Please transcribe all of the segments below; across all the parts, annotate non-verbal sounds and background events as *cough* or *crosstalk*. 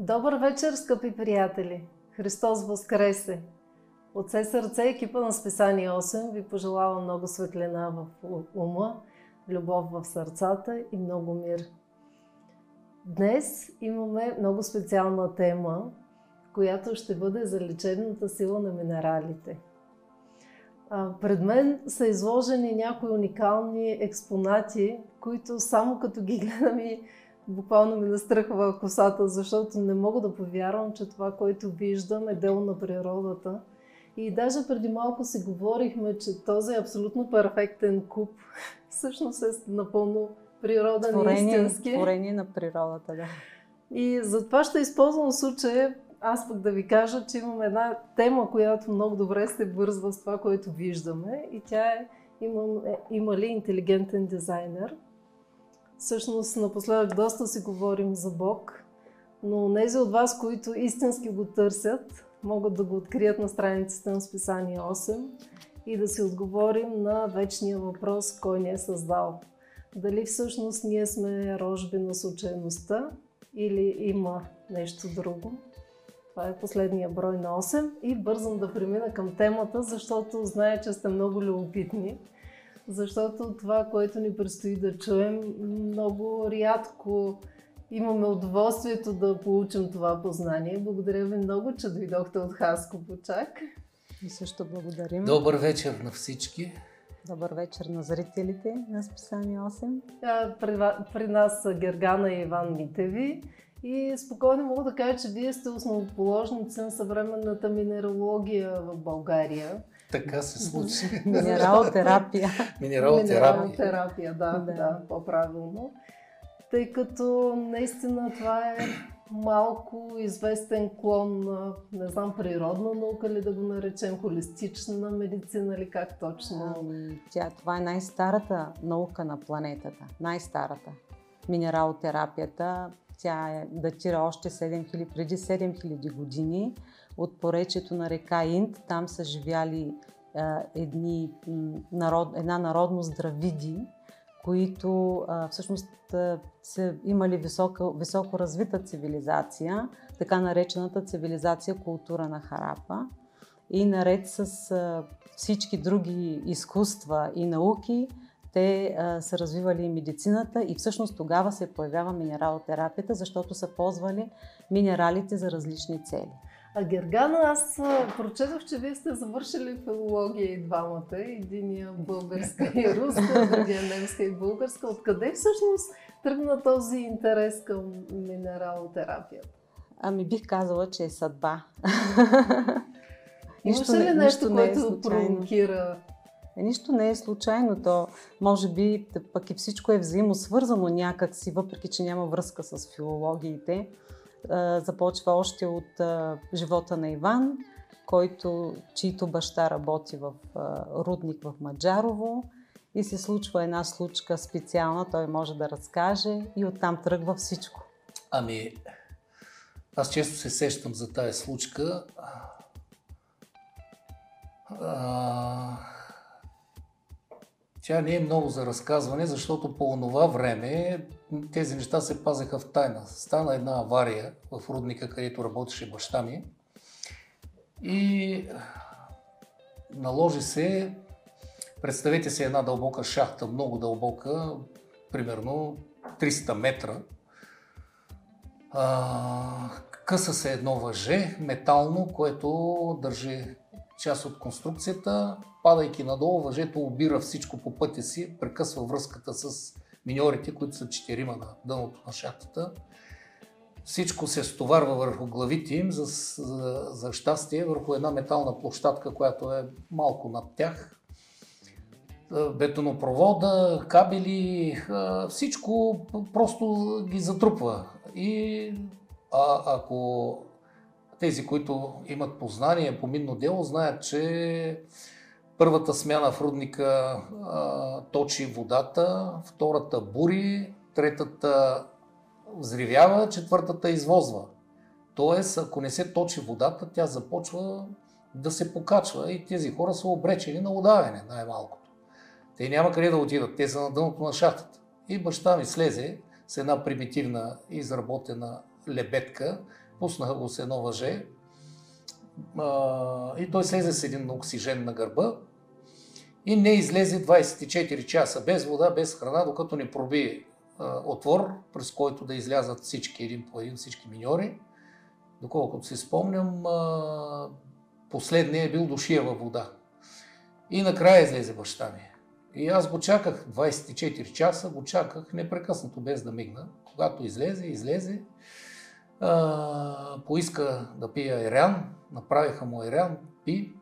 Добър вечер, скъпи приятели! Христос Възкресе! От все сърце екипа на Списание 8 ви пожелава много светлина в ума, любов в сърцата и много мир. Днес имаме много специална тема, която ще бъде за лечебната сила на минералите. Пред мен са изложени някои уникални експонати, които само като ги гледам и буквално ми настръхва косата, защото не мога да повярвам, че това, което виждам е дело на природата. И даже преди малко си говорихме, че този абсолютно перфектен куп *laughs* всъщност е напълно природен творение, и истински. Творение на природата, да. И затова ще използвам случая аз пък да ви кажа, че имам една тема, която много добре се вързва с това, което виждаме. И тя е, имам, е има ли интелигентен дизайнер – Всъщност, напоследък доста си говорим за Бог, но тези от вас, които истински го търсят, могат да го открият на страницата на Списание 8 и да си отговорим на вечния въпрос, кой ни е създал. Дали всъщност ние сме рожби на случайността или има нещо друго. Това е последния брой на 8 и бързам да премина към темата, защото зная, че сте много любопитни защото това, което ни предстои да чуем, много рядко имаме удоволствието да получим това познание. Благодаря ви много, че дойдохте от Хаско Почак. И също благодарим. Добър вечер на всички. Добър вечер на зрителите на Списание 8. При, при нас са Гергана и Иван Митеви. И спокойно мога да кажа, че вие сте основоположници на съвременната минералогия в България. Така се случи. Минералотерапия. Минералотерапия. Минералотерапия, да, да, да, по-правилно. Тъй като наистина това е малко известен клон на, не знам, природна наука ли да го наречем, холистична медицина или как точно? Ами, тя, това е най-старата наука на планетата. Най-старата. Минералотерапията, тя е, датира още 7000, преди 7000 години от поречието на река Инд. Там са живяли а, едни, народ, една народност дравиди, които а, всъщност са имали високо, високо развита цивилизация, така наречената цивилизация култура на Харапа. И наред с а, всички други изкуства и науки, те а, са развивали и медицината и всъщност тогава се появява минералотерапията, защото са ползвали минералите за различни цели. А Гергана, аз прочетох, че вие сте завършили филология и двамата. Единия българска и руска, другия немска и българска. Откъде всъщност тръгна този интерес към минералотерапията? Ами бих казала, че е съдба. *laughs* Имаше ли нещо, което е провокира е, нищо не е случайно, то може би пък и всичко е взаимосвързано някакси, въпреки че няма връзка с филологиите започва още от живота на Иван, който, чийто баща работи в рудник в Маджарово и се случва една случка специална, той може да разкаже и оттам тръгва всичко. Ами, аз често се сещам за тая случка. А, тя не е много за разказване, защото по това време тези неща се пазеха в тайна. Стана една авария в рудника, където работеше баща ми. И наложи се, представете се една дълбока шахта, много дълбока, примерно 300 метра. А, къса се едно въже, метално, което държи част от конструкцията. Падайки надолу, въжето обира всичко по пътя си, прекъсва връзката с миньорите, които са четирима на дъното на шахтата. Всичко се стоварва върху главите им, за, за, за щастие, върху една метална площадка, която е малко над тях. Бетонопровода, кабели, всичко просто ги затрупва. И а, ако тези, които имат познание по минно дело, знаят, че първата смяна в рудника а, точи водата, втората бури, третата взривява, четвъртата извозва. Тоест, ако не се точи водата, тя започва да се покачва и тези хора са обречени на удавяне, най-малкото. Те няма къде да отидат, те са на дъното на шахтата. И баща ми слезе с една примитивна изработена лебедка, пуснаха го с едно въже и той слезе с един оксижен на гърба и не излезе 24 часа без вода, без храна, докато не проби а, отвор, през който да излязат всички един по един, всички миньори. Доколкото си спомням, последният е бил душия във вода. И накрая излезе баща ми. И аз го чаках 24 часа, го чаках непрекъснато, без да мигна. Когато излезе, излезе, поиска да пия ерян, направиха му ерян, пи,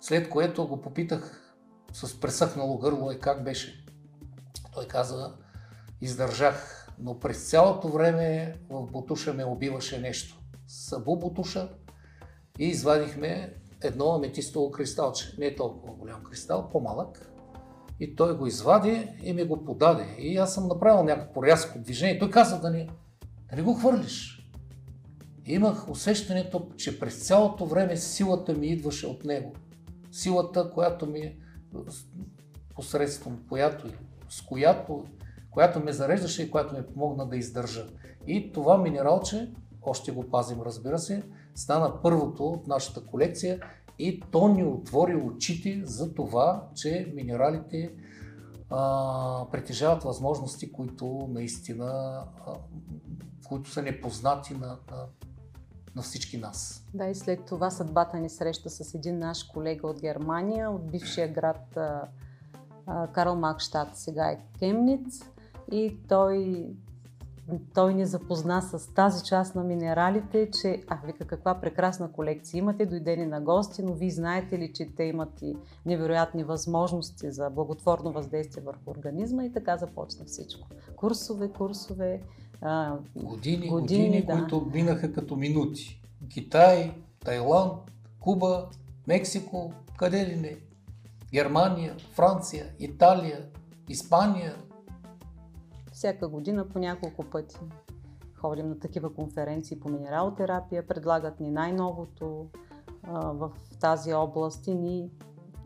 след което го попитах с пресъхнало гърло и как беше. Той каза, издържах, но през цялото време в бутуша ме убиваше нещо. Събу бутуша и извадихме едно аметистово кристалче. Не е толкова голям кристал, по-малък. И той го извади и ми го подаде. И аз съм направил някакво рязко движение. Той каза да не, да не го хвърлиш. И имах усещането, че през цялото време силата ми идваше от него. Силата, която ми посредством която, с която, която ме зареждаше и която ме помогна да издържа. И това минералче, още го пазим разбира се, стана първото от нашата колекция и то ни отвори очите за това, че минералите а, притежават възможности, които наистина а, които са непознати на, на, на всички нас. Да, и след това съдбата ни среща с един наш колега от Германия, от бившия град Карл Макштадт, сега е Кемниц. И той той ни запозна с тази част на минералите, че, а, вика, каква прекрасна колекция имате, дойде ни на гости, но вие знаете ли, че те имат и невероятни възможности за благотворно въздействие върху организма и така започна всичко. Курсове, курсове. А, години, години, години да. които минаха като минути. Китай, Тайланд, Куба, Мексико, къде ли не. Германия, Франция, Италия, Испания, всяка година по няколко пъти ходим на такива конференции по минералотерапия, предлагат ни най-новото а, в тази област и ни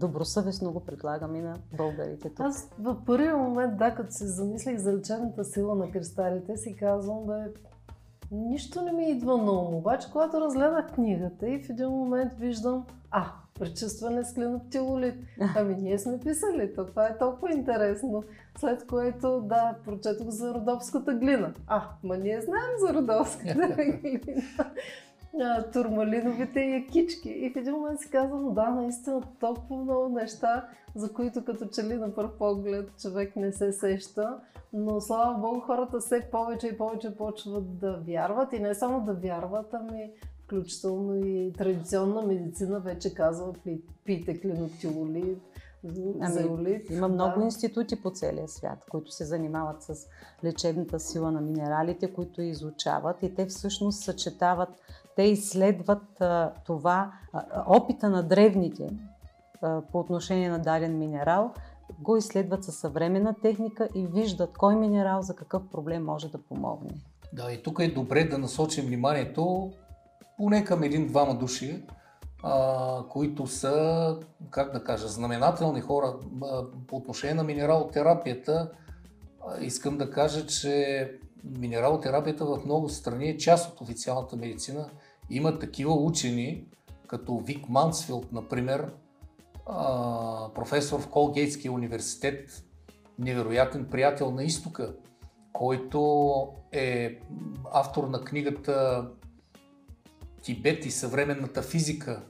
добросъвестно го предлагаме на българите. Тук. Аз в първия момент, да, като се замислих за лечебната сила на кристалите, си казвам, бе, нищо не ми идва на ум. Обаче, когато разгледах книгата и в един момент виждам, а, пречистване с клиноптилолит. *laughs* Ами ние сме писали, то това е толкова интересно. След което, да, прочетох за родовската глина. А, ма ние знаем за родовската глина. Турмалиновите якички. И в един момент си казвам, да, наистина толкова много неща, за които като че ли на първ поглед човек не се сеща. Но слава Богу, хората все повече и повече почват да вярват. И не само да вярват, ами включително и традиционна медицина вече казва пийте клиноптилолит, Ами, има много да. институти по целия свят, които се занимават с лечебната сила на минералите, които изучават и те всъщност съчетават, те изследват а, това, а, опита на древните а, по отношение на даден минерал, го изследват със съвременна техника и виждат кой минерал за какъв проблем може да помогне. Да, и тук е добре да насочим вниманието поне към един-двама души, а, които са, как да кажа, знаменателни хора а, по отношение на минералотерапията. А, искам да кажа, че минералотерапията в много страни е част от официалната медицина. Има такива учени, като Вик Мансфилд, например, професор в Колгейтския университет, невероятен приятел на изтока, който е автор на книгата Тибет и съвременната физика,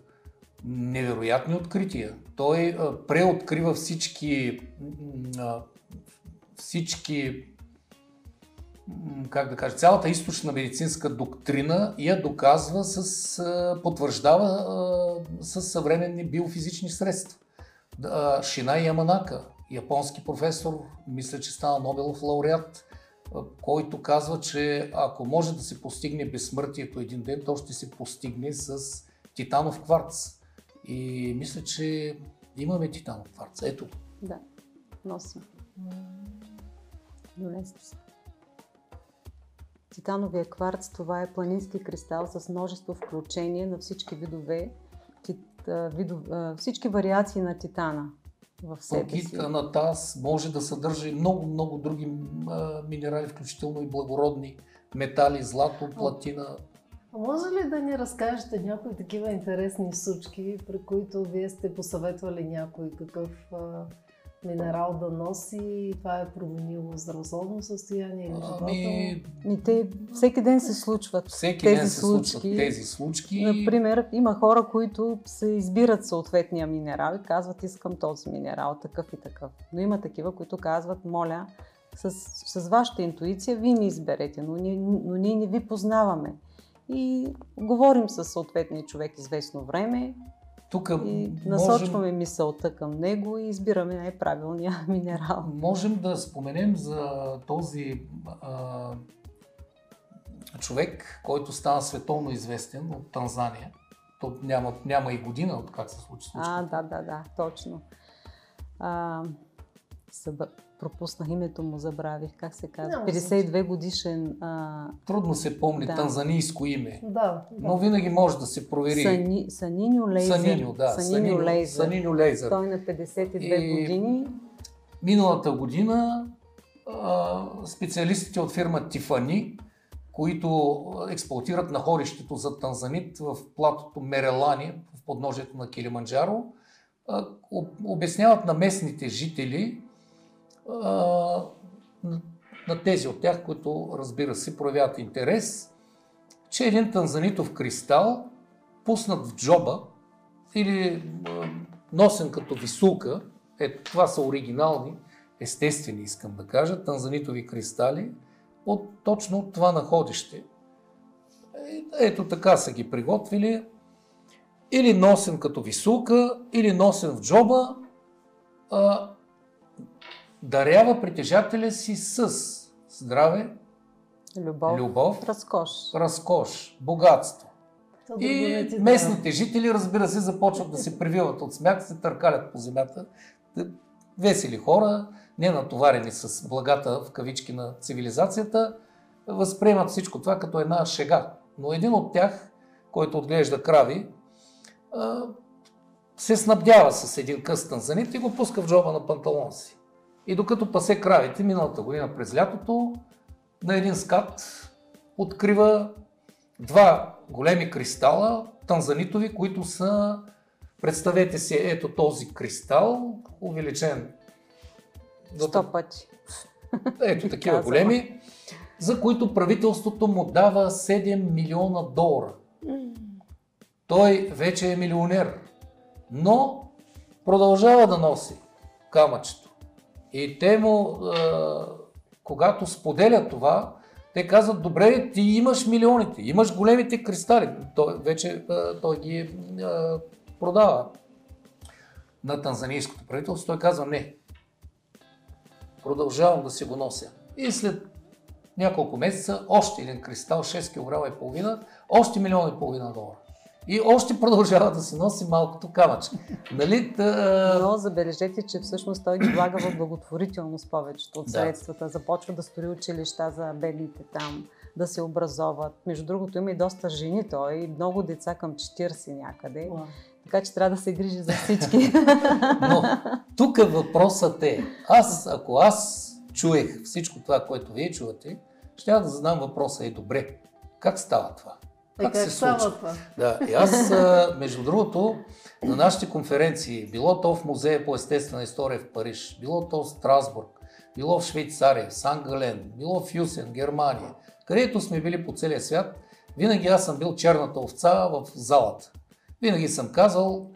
невероятни открития. Той преоткрива всички, всички как да кажа, цялата източна медицинска доктрина я доказва с, потвърждава с съвременни биофизични средства. Шина Яманака, японски професор, мисля, че стана Нобелов лауреат, който казва, че ако може да се постигне безсмъртието един ден, то ще се постигне с титанов кварц. И мисля, че имаме титанов кварц. Ето. Да, носим. Донесете се. Титановия кварц, това е планински кристал с множество включения на всички видове, видов, всички вариации на титана в себе си. на таз може да съдържа и много, много други минерали, включително и благородни метали, злато, платина. А може ли да ни разкажете някои такива интересни сучки, при които вие сте посъветвали някой какъв а, минерал да носи и това е променило здравословно състояние или живота Ами, И те всеки ден се случват. всеки тези ден се случват случки. тези случки. Например, има хора, които се избират съответния минерал и казват, искам този минерал, такъв и такъв. Но има такива, които казват, моля, с, с вашата интуиция вие ми изберете, но ние, но ние не ви познаваме. И говорим с съответния човек известно време Тук и можем, насочваме мисълта към него и избираме най-правилния *laughs* минерал. можем да споменем за този а, човек, който стана световно известен от Танзания. То няма, няма и година от как се случи А, случката. да, да, да, точно. А, съб... Пропуснах името му, забравих. Как се казва? Няма 52 годишен а, Трудно се помни Да. танзанийско име, Да, да. но винаги може да се провери. Сани... Саниньо Лейзер. Саниньо, да. Саниньо Лейзер. Саниньо Лейзер. Той на 52 И- години. Миналата година а, специалистите от фирма Тифани, които експлуатират находището за танзанит в платото Мерелани, в подножието на Килиманджаро, обясняват на местните жители, на- тези от тях, които разбира се проявяват интерес, че един танзанитов кристал, пуснат в джоба или носен като висулка, е, това са оригинални, естествени, искам да кажа, танзанитови кристали от точно това находище. Е, Ето така са ги приготвили. Или носен като висулка, или носен в джоба, а, дарява притежателя си с здраве, Любов. любов, Разкош. разкош, богатство. И местните жители, разбира се, започват да се прививат от смях, се търкалят по земята. Весели хора, не натоварени с благата в кавички на цивилизацията, възприемат всичко това като една шега. Но един от тях, който отглежда крави, се снабдява с един къс танзанит и го пуска в джоба на панталон си. И докато пасе кравите, миналата година през лятото, на един скат открива два големи кристала, танзанитови, които са, представете си, ето този кристал, увеличен Сто пъти. ето такива големи, за които правителството му дава 7 милиона долара. Той вече е милионер, но продължава да носи камъчето. И те му, когато споделят това, те казват, добре, ти имаш милионите, имаш големите кристали. Той вече той ги продава на танзанийското правителство. Той казва, не, продължавам да си го нося. И след няколко месеца още един кристал, 6 кг и половина, още милион и половина долара. И още продължава да си носи малкото камъче. Нали? Та, Но забележете, че всъщност той ги влага в благотворителност повечето от Да. средствата. Започва да строи училища за бедните там, да се образоват. Между другото има и доста жени той, и много деца към 40 някъде. Уау. Така че трябва да се грижи за всички. *laughs* Но тук въпросът е, аз, ако аз чуех всичко това, което вие чувате, ще да задам въпроса, е добре, как става това? Е, как става това? Да, и аз, *laughs* между другото, на нашите конференции, било то в Музея по естествена история в Париж, било то в Страсбург, било в Швейцария, Сан Гален, било в Юсен, Германия, където сме били по целия свят, винаги аз съм бил черната овца в залата. Винаги съм казал,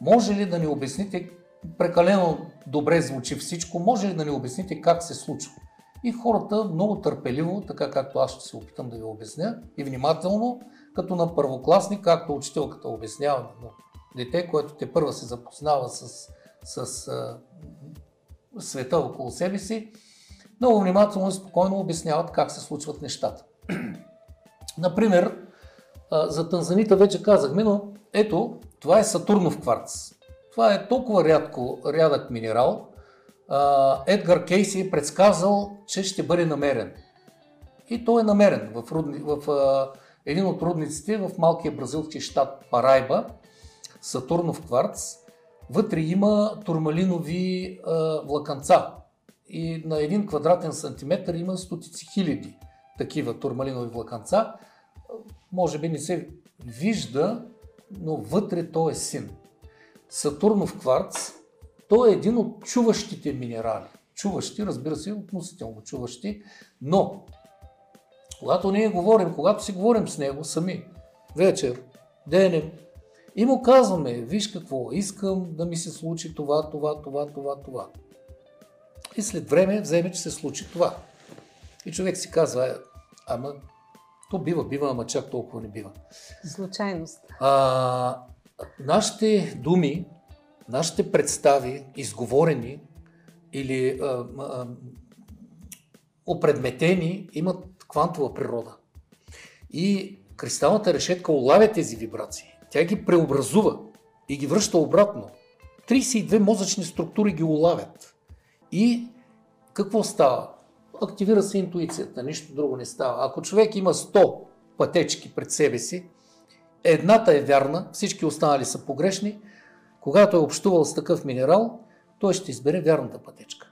може ли да ни обясните, прекалено добре звучи всичко, може ли да ни обясните как се случва? И хората много търпеливо, така както аз ще се опитам да ви обясня, и внимателно, като на първокласник, както учителката обяснява на дете, което те първа се запознава с, с а, света около себе си, много внимателно и спокойно обясняват как се случват нещата. *clears throat* Например, а, за танзанита вече казахме, но ето, това е Сатурнов кварц. Това е толкова рядко, рядък минерал. А, Едгар Кейси е предсказал, че ще бъде намерен. И той е намерен в, рудни, в а, един от рудниците в малкия бразилски щат Парайба, Сатурнов кварц. Вътре има турмалинови а, влаканца. И на един квадратен сантиметр има стотици хиляди такива турмалинови влаканца. може би не се вижда, но вътре той е син. Сатурнов кварц, той е един от чуващите минерали. Чуващи, разбира се, относително чуващи, но когато ние говорим, когато си говорим с него сами, вечер, денем, и му казваме, виж какво, искам да ми се случи това, това, това, това, това. И след време вземе, че се случи това. И човек си казва, «Е, ама то бива, бива, ама чак толкова не бива. Случайност. А, нашите думи, нашите представи, изговорени или а, а, опредметени, имат квантова природа. И кристалната решетка улавя тези вибрации. Тя ги преобразува и ги връща обратно. 32 мозъчни структури ги улавят. И какво става? Активира се интуицията, нищо друго не става. Ако човек има 100 пътечки пред себе си, едната е вярна, всички останали са погрешни, когато е общувал с такъв минерал, той ще избере вярната пътечка.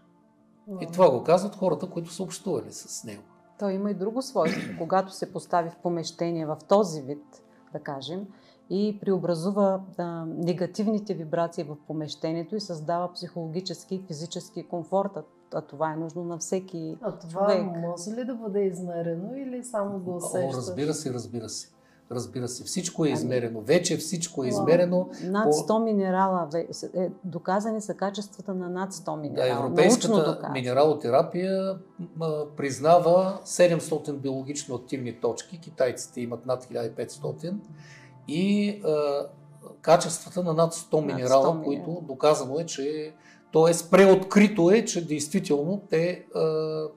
И това го казват хората, които са общували с него. Той има и друго свойство. Когато се постави в помещение в този вид, да кажем, и преобразува а, негативните вибрации в помещението и създава психологически и физически комфорт. А, а това е нужно на всеки А това човек. може ли да бъде измерено или само го О, усещаш? разбира се, разбира се. Разбира се, всичко е измерено. Вече всичко е измерено. Над по- 100 минерала, ве- е, доказани са качествата на над 100 Да, минерала. Научно европейската минералотерапия м, признава 700 биологично активни точки, китайците имат над 1500 и а, качествата на над 100 Над 100 минерала, минерала. които доказано е, че т.е. преоткрито е, че действително те а,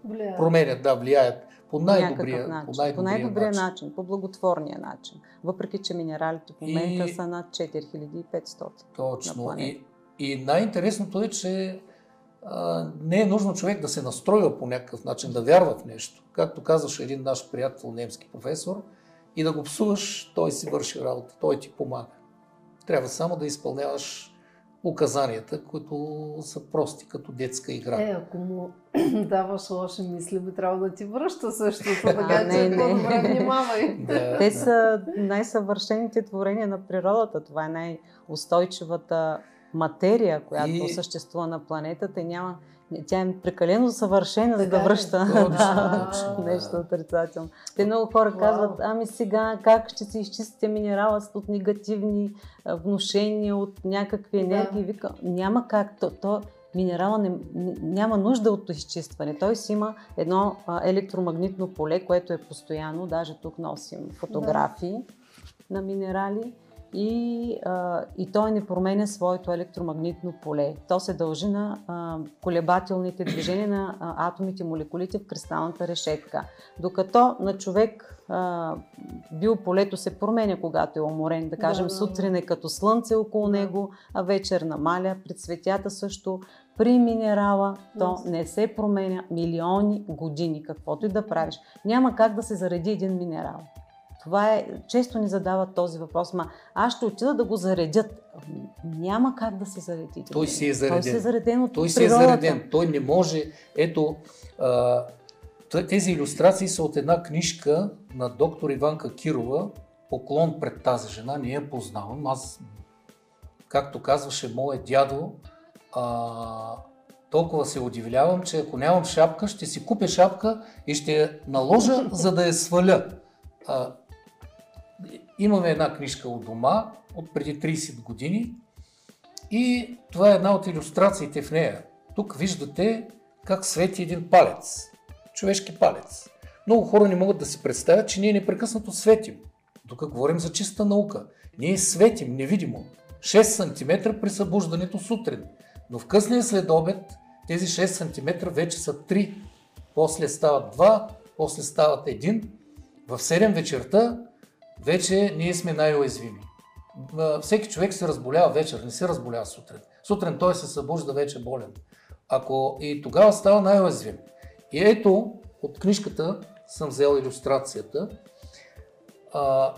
Влияе. променят, да, влияят по най-добрия, начин. по най-добрия, по най-добрия начин. начин. по благотворния начин. Въпреки, че минералите в момента И- са над 4500. на Точно. И, планета. и най-интересното е, че а, не е нужно човек да се настроива по някакъв начин, да вярва в нещо. Както казваше един наш приятел, немски професор, и да го псуваш, той си върши работа, той ти помага. Трябва само да изпълняваш указанията, които са прости, като детска игра. Е, ако му *clears throat* даваш лоши мисли, би трябвало да ти връща същото, *laughs* така че не, не. по-добре внимавай. *laughs* Да, *laughs* Те да. са най-съвършените творения на природата. Това е най-устойчивата материя, която И- съществува на планетата и няма тя е прекалено съвършена, за да връща *laughs* да, да. нещо отрицателно. Те много хора казват, ами сега как ще се изчистите минерала от негативни а, внушения, от някакви Да. енергии. Вика, няма как. То, то минерала не, няма нужда от изчистване. Той си има едно електромагнитно поле, което е постоянно. Даже тук носим фотографии на минерали. И, а, и той не променя своето електромагнитно поле. То се дължи на а, колебателните движения на а, атомите и молекулите в кристалната решетка. Докато на човек а, биополето се променя, когато е уморен. Да кажем, Да, сутрин е като слънце около Да. него, а вечер намаля. При цветята също. При минерала то Да. не се променя милиони години, каквото и да правиш. Няма как да се зареди един минерал. Това е, често ни задават този въпрос, ма аз ще отида да го заредят. Няма как да се зареди. един Той си е минерал. Той си е зареден. зареден от Той си е зареден. Той не може. Ето, а, тези иллюстрации са от една книжка на доктор Иванка Кирова. Поклон пред тази жена. Не я познавам. Аз, както казваше моят дядо, а, толкова се удивлявам, че ако нямам шапка, ще си купя шапка и ще я наложа, за да я сваля. А, имаме една книжка от дома от преди 30 години и това е една от иллюстрациите в нея. Тук виждате как свети един палец. Човешки палец. Много хора не могат да си представят, че ние непрекъснато светим. Тук говорим за чиста наука. Ние светим невидимо. 6 см при събуждането сутрин. Но в късния следобед тези 6 см вече са 3. После стават 2, после стават 1. В 7 вечерта вече ние сме най-уязвими. Всеки човек се разболява вечер, не се разболява сутрин. Сутрин той се събужда вече болен. Ако и тогава става най-уязвим. И ето, от книжката съм взел иллюстрацията. А,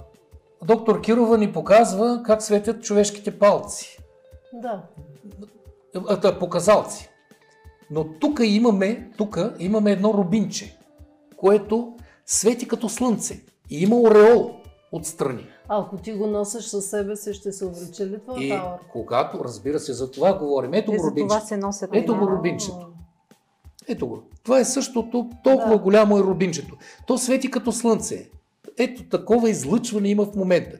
доктор Кирова ни показва как светят човешките палци. Да. А, та, показалци. Но тук имаме, тук имаме едно рубинче, което свети като слънце и има ореол. Отстрани. Ако ти го носиш със себе си, ще се увеличи ли твоята И аура? когато, разбира се, за това говорим. Ето го рубинчето. се носят. Ето го рубинчето. Ето го. Това е същото, толкова Да. голямо е рубинчето. То свети като слънце. Ето такова излъчване има в момента.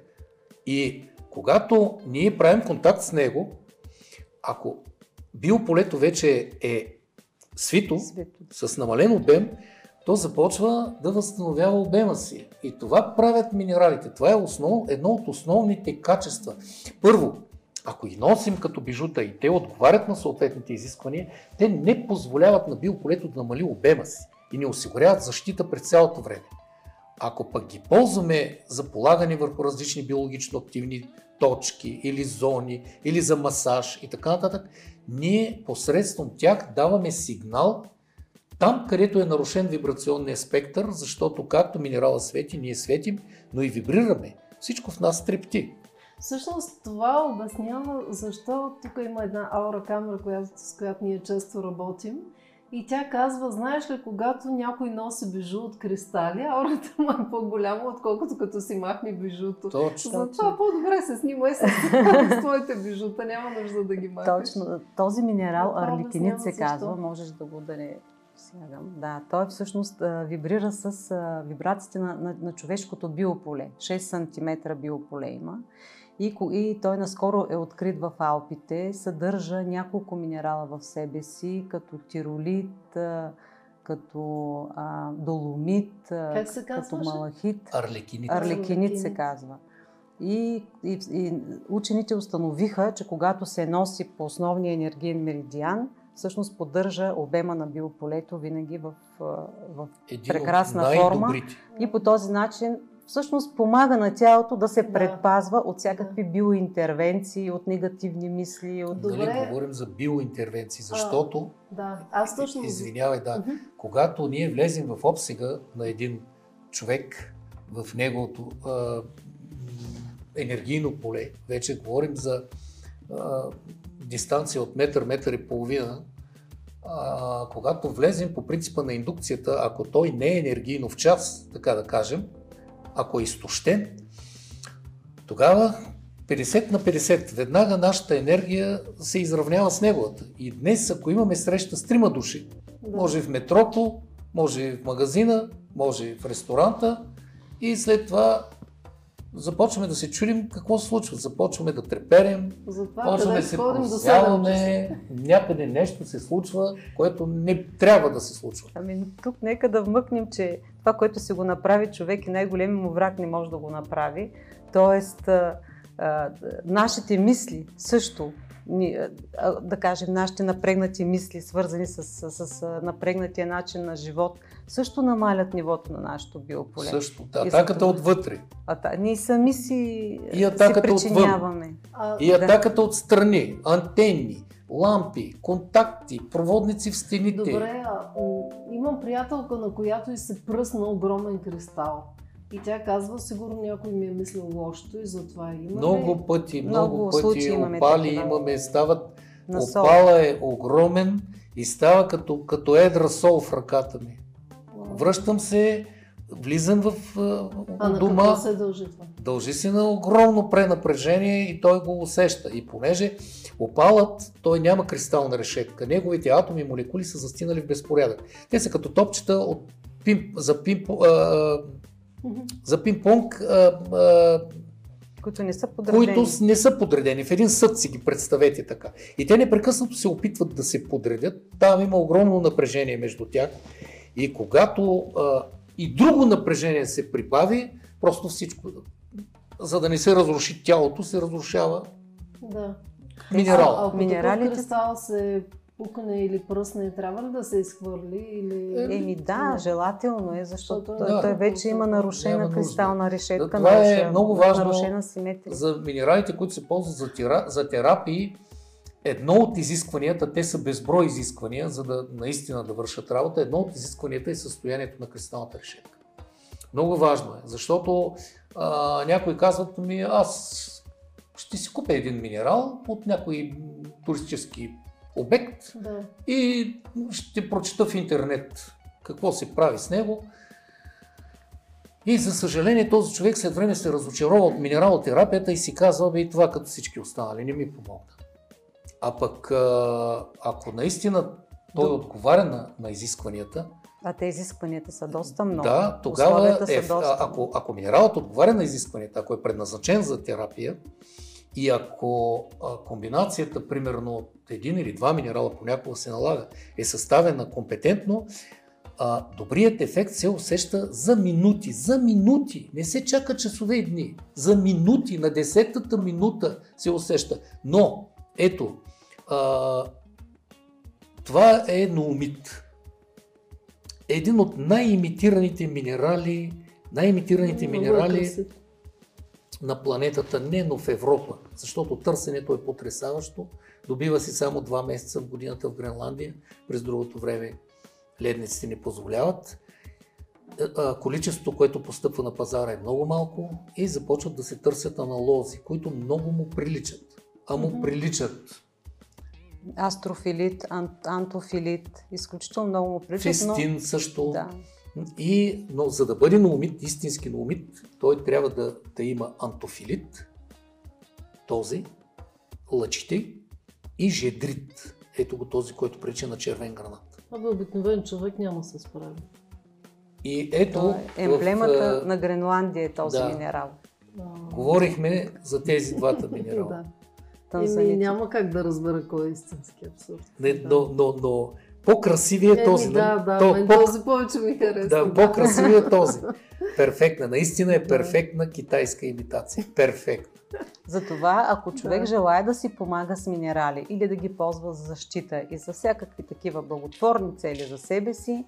И когато ние правим контакт с него, ако биополето вече е свито, Свито. с намален обем, то започва да възстановява обема си. И това правят минералите. Това е основ, едно от основните качества. Първо, ако ги носим като бижута и те отговарят на съответните изисквания, те не позволяват на биополето да намали обема си и не осигуряват защита през цялото време. Ако пък ги ползваме за полагане върху различни биологично активни точки или зони, или за масаж и така нататък, ние посредством тях даваме сигнал там, където е нарушен вибрационния спектър, защото както минерала свети, ние светим, но и вибрираме. Всичко в нас трепти. Всъщност това обяснява защо тук има една аура камера, която, с която ние често работим. И тя казва, знаеш ли, когато някой носи бижу от кристали, аурата му е по-голяма, отколкото като си махне бижуто. Точно. Затова по-добре се снимай с, *laughs* с твоите бижута, няма нужда да ги махнеш. Точно. Този минерал арликинит се казва, можеш да го да не сягам. Да, той всъщност а, вибрира с а, вибрациите на, на, на човешкото биополе. 6 см биополе има. И, и той наскоро е открит в Алпите. Съдържа няколко минерала в себе си, като тиролит, а, като а, доломит, а, Как се като малахит. Арлекинит. Арлекинит се казва. И, и, и учените установиха, че когато се носи по основния енергиен меридиан, всъщност поддържа обема на биополето винаги в, а, в... Един прекрасна форма. И по този начин всъщност помага на тялото да се Да. предпазва от всякакви биоинтервенции, от негативни мисли, от... Добре. Нали, говорим за биоинтервенции, защото, Да, аз точно... извинявай, да, Мгм. когато ние влезем в обсега на един човек, в неговото а, енергийно поле, вече говорим за а, дистанция от метър, метър и половина, а, когато влезем по принципа на индукцията, ако той не е енергийно в час, така да кажем, ако е изтощен, тогава 50 на 50, веднага нашата енергия се изравнява с неговата. И днес, ако имаме среща с трима души, може в метрото, може в магазина, може в ресторанта и след това започваме да се чудим какво се случва. Започваме да треперем, Затова почваме къде да се ходим до 7 часа. просяваме, някъде нещо се случва, което не трябва да се случва. Ами тук нека да вмъкнем, че това, което си го направи човек и най-големият му враг не може да го направи. Тоест, а, а, нашите мисли също, да кажем, нашите напрегнати мисли, свързани с, с, с напрегнатия начин на живот, също намалят нивото на нашето биополе. Също. Да, И атаката затова- отвътре. А, та, ние сами си, И атаката си отвън. причиняваме. А, И Да. атаката отстрани, антенни, лампи, контакти, проводници в стените. Добре, а, имам приятелка, на която и се пръсна огромен кристал. И тя казва, сигурно някой ми е мислил лошото и затова има. ли- Много пъти, много, Много пъти имаме опали такива. имаме, стават, На сол. опала е огромен и става като, като едра сол в ръката ми. Връщам се, влизам в а, А на дома, се дължи това? дължи се на огромно пренапрежение и той го усеща. И понеже опалът, той няма кристална решетка, неговите атоми и молекули са застинали в безпорядък. Те са като топчета от пим, за, пим, а. За пинг-понг, а, а, които не са подредени. които не са подредени. В един съд си ги представете така. И те непрекъснато се опитват да се подредят. Там има огромно напрежение между тях. И когато а, и друго напрежение се прибави, просто всичко, за да не се разруши тялото, се разрушава Да. минерал. А, ако Минералите- кристал се пукне или пръсне, трябва ли да се изхвърли? Или... Еми да, Не. желателно е, защото да, той вече има нарушена кристална решетка, Това е нарушена, много важно нарушена симетрия. За минералите, които се ползват за, тера, за терапии, едно от изискванията, те са безброй изисквания, за да наистина да вършат работа, едно от изискванията е състоянието на кристалната решетка. Много важно е, защото а, някои казват ми, аз ще си купя един минерал от някой туристически обект Да. и ще прочета в интернет какво се прави с него. И за съжаление този човек след време се разочарова от минералотерапията и си казва, бе и това като всички останали, не ми помогна. А пък ако наистина той отговаря на, на изискванията, а те изискванията са доста много. Да, тогава, е, доста... ако, ако минералът отговаря на изискванията, ако е предназначен за терапия и ако а, комбинацията, примерно от един или два минерала понякога се налага, е съставена компетентно, а, добрият ефект се усеща за минути. За минути! Не се чака часове и дни. За минути, на десетата минута се усеща. Но, ето, а, това е ноумит един от най-имитираните минерали, най-имитираните минерали на планетата, не, но в Европа, защото търсенето е потрясаващо. Добива си само два месеца в годината в Гренландия, през другото време ледниците не позволяват. Е, количеството, което постъпва на пазара е много малко и започват да се търсят аналози, които много му приличат. А му приличат астрофилит, ан- антофилит, изключително много му приличат. Фестин но... също. Да. И, но за да бъде наумит, истински наумит, той трябва да, да има антофилит, този, лъчите и жедрит. Ето го този, който прилича на червен гранат. Абе, обикновен човек няма се справи. И ето... Е емблемата в, на Гренландия е този да. минерал. Говорихме за тези двата *laughs* минерала. да. Еми, няма как да разбера кой е истински абсурд. Не, но, но, но по-красивия е този. Да, да, то, по, този повече ми харесва. Да, по-красивия е този. *laughs* Перфектна, наистина е перфектна китайска имитация. Перфектна. Затова, ако човек да. желая да си помага с минерали или да ги ползва за защита и за всякакви такива благотворни цели за себе си,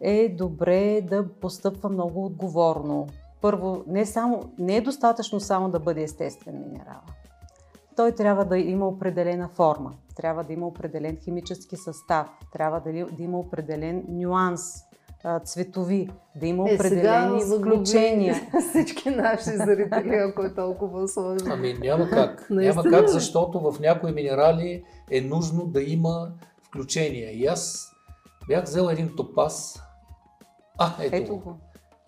е добре да постъпва много отговорно. Първо, не, само, не е достатъчно само да бъде естествен минерал той трябва да има определена форма, трябва да има определен химически състав, трябва да, да има определен нюанс, цветови, да има е, определени изключения. *laughs* Всички наши зрители, ако е толкова сложно. Ами няма как. *laughs* няма как, защото в някои минерали е нужно да има включения. И аз бях взел един топаз. А, ето, ето го.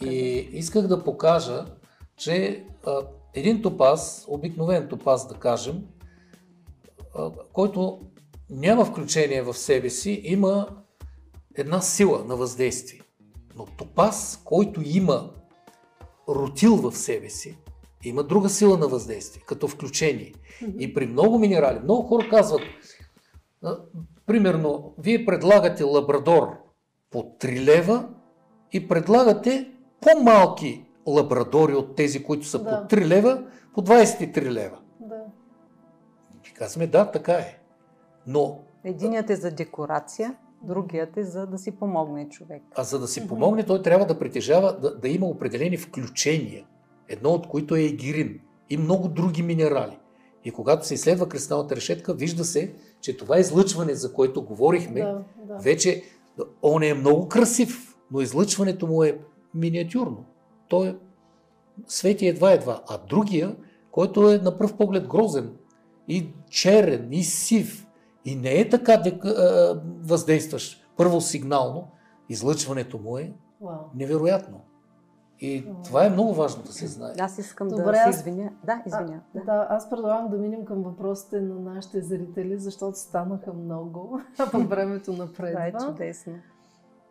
И исках да покажа, че а, един топаз, обикновен топаз да кажем, който няма включение в себе си, има една сила на въздействие. Но топаз, който има рутил в себе си, има друга сила на въздействие, като включение. И при много минерали, много хора казват, примерно, вие предлагате лабрадор по 3 лева и предлагате по-малки лабрадори от тези, които са да. по 3 лева, по 23 лева. Да. И казваме, да, така е. Но... Единият е за декорация, другият е за да си помогне човек. А за да си помогне, той трябва да притежава, да, да има определени включения. Едно от които е егирин и много други минерали. И когато се изследва кристалната решетка, вижда се, че това излъчване, за което говорихме, да, да. вече он е много красив, но излъчването му е миниатюрно той свети едва-едва. А другия, който е на пръв поглед грозен и черен, и сив, и не е така дека, а, въздействаш първо сигнално, излъчването му е невероятно. И wow. това е много важно да се знае. Аз искам Добре, да се извиня. Да, извиня. А, да. да, аз предлагам да минем към въпросите на нашите зрители, защото станаха много *laughs* във времето напред. Това е чудесно.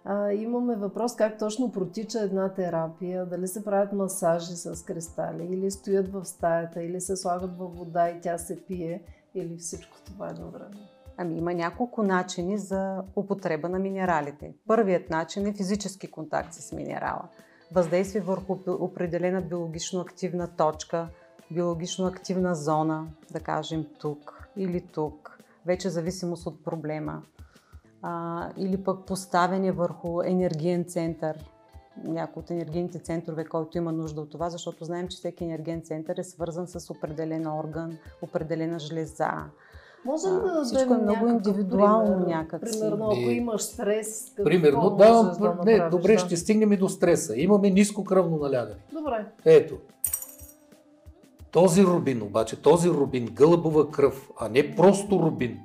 А, имаме въпрос как точно протича една терапия, дали се правят масажи с кристали, или стоят в стаята, или се слагат във вода и тя се пие, или всичко това едновременно. Ами има няколко начини за употреба на минералите. Първият начин е физически контакт с минерала. Въздействие върху определена биологично активна точка, биологично активна зона, да кажем тук или тук, вече зависимост от проблема а, или пък поставяне върху енергиен център, някой от енергийните центрове, който има нужда от това, защото знаем, че всеки енергиен център е свързан с определен орган, определена жлеза. Може да дадем Всичко е много индивидуално пример, някак. Примерно, ако имаш стрес, какво Примерно, да, да не, добре, да? ще стигнем и до стреса. Имаме ниско кръвно налягане. Добре. Ето. Този рубин обаче, този рубин, гълъбова кръв, а не просто рубин,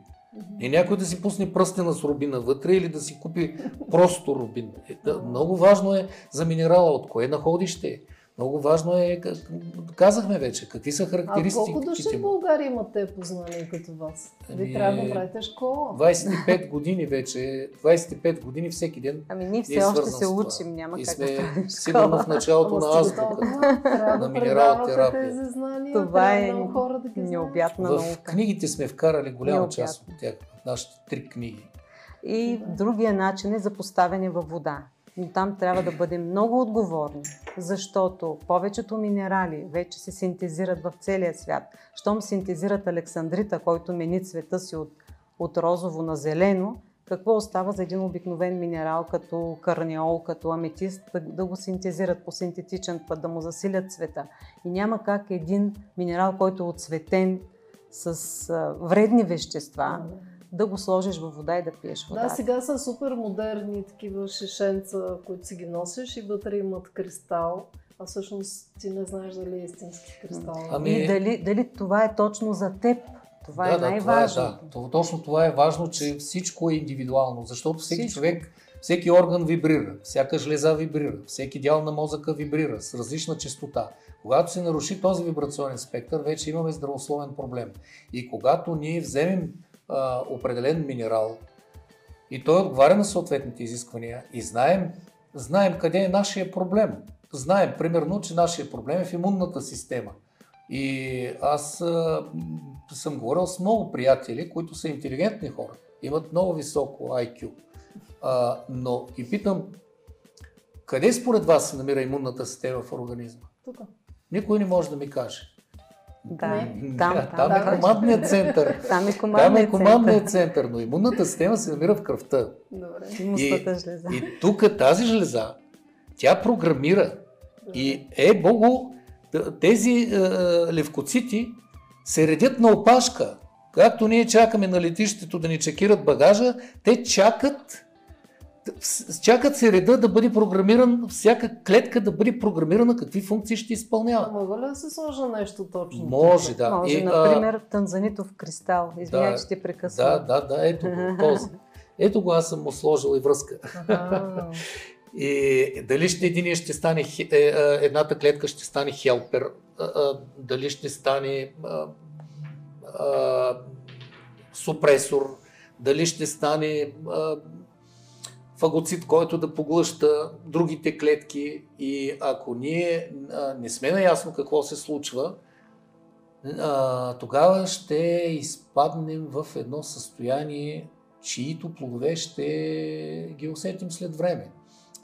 И някой да си пусне пръстена с рубина вътре или да си купи просто рубин. Е, да, много важно е за минерала от кое находище е. Много важно е, казахме вече, какви са характеристиките. А колко души в България имат те познания като вас? Вие ами, трябва да правите школа. 25 *laughs* години вече, 25 години всеки ден. Ами ние все още се учим, няма и как сме, да сигурно в началото на азбука, на минерал терапия. Това е необятна наука. В книгите сме вкарали голяма част от тях, нашите три книги. И другия начин е за поставяне във вода но там трябва да бъдем много отговорни, защото повечето минерали вече се синтезират в целия свят. Щом синтезират Александрита, който мени цвета си от, от розово на зелено, какво остава за един обикновен минерал, като карниол, като аметист, да, да го синтезират по синтетичен път, да му засилят цвета. И няма как един минерал, който е отцветен с а, вредни вещества, да го сложиш във вода и да пиеш вода. Да, сега са супер модерни такива шишенца, които си ги носиш и вътре имат кристал. А всъщност ти не знаеш дали е истински кристал. Ами... И дали, дали това е точно за теб. Това да, е най-важно. Да, да. Точно това е важно, че всичко е индивидуално, защото всеки всичко. човек, всеки орган вибрира, всяка жлеза вибрира, всеки дял на мозъка вибрира с различна частота. Когато се наруши този вибрационен спектър, вече имаме здравословен проблем. И когато ние вземем а, определен минерал и той отговаря на съответните изисквания и знаем, знаем къде е нашия проблем. Знаем, примерно, че нашия проблем е в имунната система. И аз а, съм говорил с много приятели, които са интелигентни хора, имат много високо IQ. А, но ги питам, къде според вас се намира имунната система в организма? Тук. Никой не може да ми каже. Да, там, там, там, е командният център. Там е командният, там е командният център. център, но имунната система се намира в кръвта. Добре. И, и тук тази жлеза, тя програмира и е Богу, тези е, левкоцити се редят на опашка. Както ние чакаме на летището да ни чекират багажа, те чакат чакат се реда да бъде програмиран, всяка клетка да бъде програмирана какви функции ще изпълнява. А мога ли да се сложа нещо точно? Може, да. Може, и, например, а... танзанитов кристал. Извинявай, да, че те прекъсвам. Да, да, да, ето го, този. Ето го, аз съм му сложил и връзка. *laughs* и дали ще един ще стане, е, е, едната клетка ще стане хелпер, дали ще стане супресор, дали ще стане фагоцит, който да поглъща другите клетки и ако ние а, не сме наясно какво се случва, а, тогава ще изпаднем в едно състояние, чието плодове ще ги усетим след време.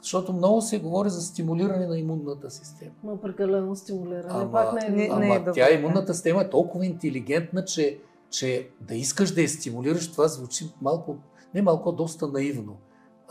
Защото много се говори за стимулиране на имунната система. Ма прекалено стимулиране, ама, пак не не, ама, не е Тя имунната система е толкова интелигентна, че, че да искаш да я стимулираш, това звучи малко, не малко, доста наивно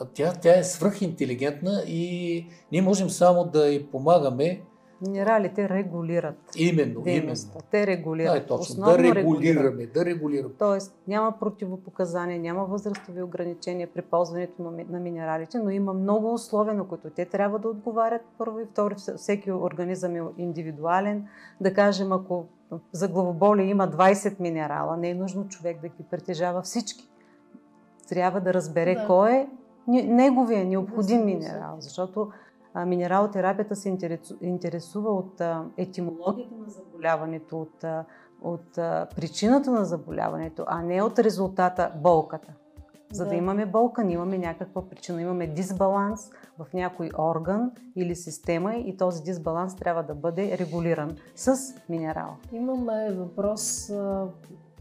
тя, тя е свръхинтелигентна и ние можем само да й помагаме. Минералите регулират. Именно, дейността. именно. Те регулират. Да, е точно. Основно да регулираме, регулират. да регулираме. Тоест няма противопоказания, няма възрастови ограничения при ползването на, на минералите, но има много условия, на които те трябва да отговарят първо и второ. Всеки организъм е индивидуален. Да кажем, ако за главоболие има 20 минерала, не е нужно човек да ги притежава всички. Трябва да разбере да. кой е неговия необходим минерал, защото а, минералотерапията се интересува от а, етимологията на заболяването, от, а, от причината на заболяването, а не от резултата болката. За да. да имаме болка, ние имаме някаква причина. Имаме дисбаланс в някой орган или система и този дисбаланс трябва да бъде регулиран с минерал. Имаме въпрос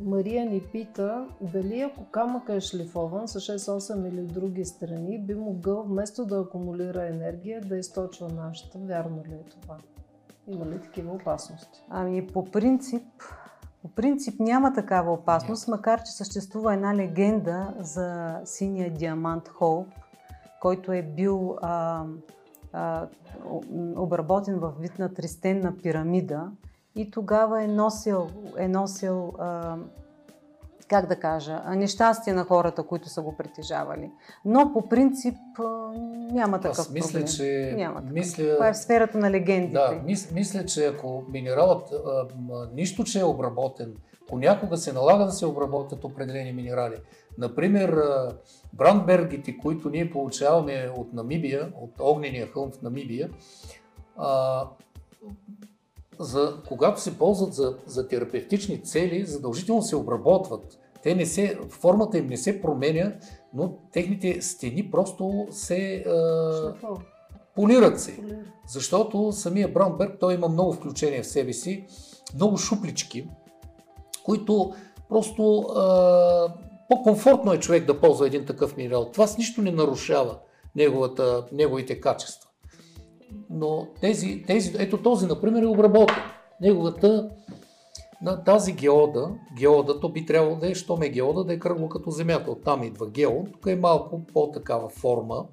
Мария ни пита дали ако камъка е шлифован с 6-8 или други страни, би могъл вместо да акумулира енергия да източва нашата. Вярно ли е това? Има ли такива опасности? Ами по принцип, по принцип няма такава опасност, макар че съществува една легенда за синия диамант Хоуп, който е бил а, а, обработен в вид на тристенна пирамида и тогава е носил, е носил а, как да кажа, нещастие на хората, които са го притежавали. Но по принцип няма такъв Аз мисля, проблем. че... Няма мисля, Това е в сферата на легендите. Да, мис, мисля, че ако минералът, а, нищо, че е обработен, понякога се налага да се обработят определени минерали. Например, брандбергите, които ние получаваме от Намибия, от огнения хълм в Намибия, а, за, когато се ползват за, за терапевтични цели, задължително се обработват. Те не се, формата им не се променя, но техните стени просто се а, полират се. Защото самия Браунберг, той има много включения в себе си, много шуплички, които просто а, по-комфортно е човек да ползва един такъв минерал. Това с нищо не нарушава неговата, неговите качества. Но тези, тези, ето този, например, е обработен. Неговата, на тази геода, геода, то би трябвало да е, що ме геода, да е кръгло като земята. Оттам идва гео, тук е малко по-такава форма,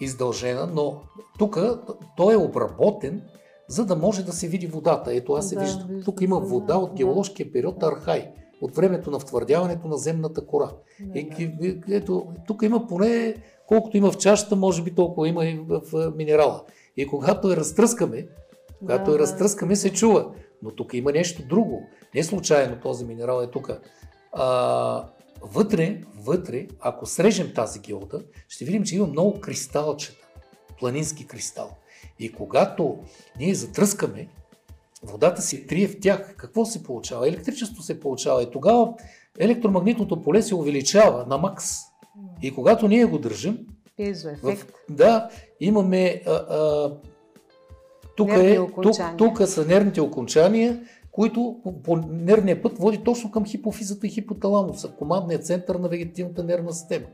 издължена, но тук той е обработен, за да може да се види водата. Ето аз се да, виждам. Вижда тук има вода да, от геоложкия период Архай, от времето на втвърдяването на земната кора. Да, и, ето, тук има поне, колкото има в чашата, може би толкова има и в минерала. И когато я разтръскаме, когато да, я разтръскаме, се чува. Но тук има нещо друго. Не случайно този минерал е тук. А, вътре, вътре, ако срежем тази геода, ще видим, че има много кристалчета. Планински кристал. И когато ние затръскаме, водата се трие в тях. Какво се получава? Електричество се получава. И тогава електромагнитното поле се увеличава на макс. И когато ние го държим, в, да, имаме. А, а, тук, е, тук, тук са нервните окончания, които по, нервния път води точно към хипофизата и хипоталамуса, командният център на вегетативната нервна система.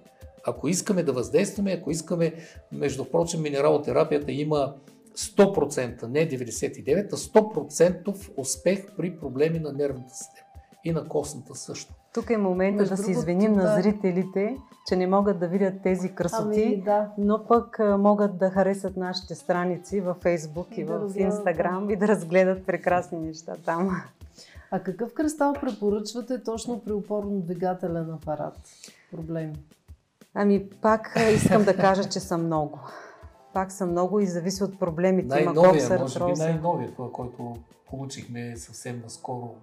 Ако искаме да въздействаме, ако искаме, между прочим, минералотерапията има 100%, не 99%, а 100% успех при проблеми на нервната система и на костната също. Тук е момента Между да се извиним да. на зрителите, че не могат да видят тези красоти, ами, да. но пък могат да харесат нашите страници във Фейсбук и, и да в Инстаграм и да разгледат прекрасни неща там. А какъв кристал препоръчвате точно при опорно-двигателен апарат? Проблеми? Ами пак искам да кажа, че са много. Пак са много и зависи от проблемите. Най-новия, може би най-новия, това, който получихме съвсем наскоро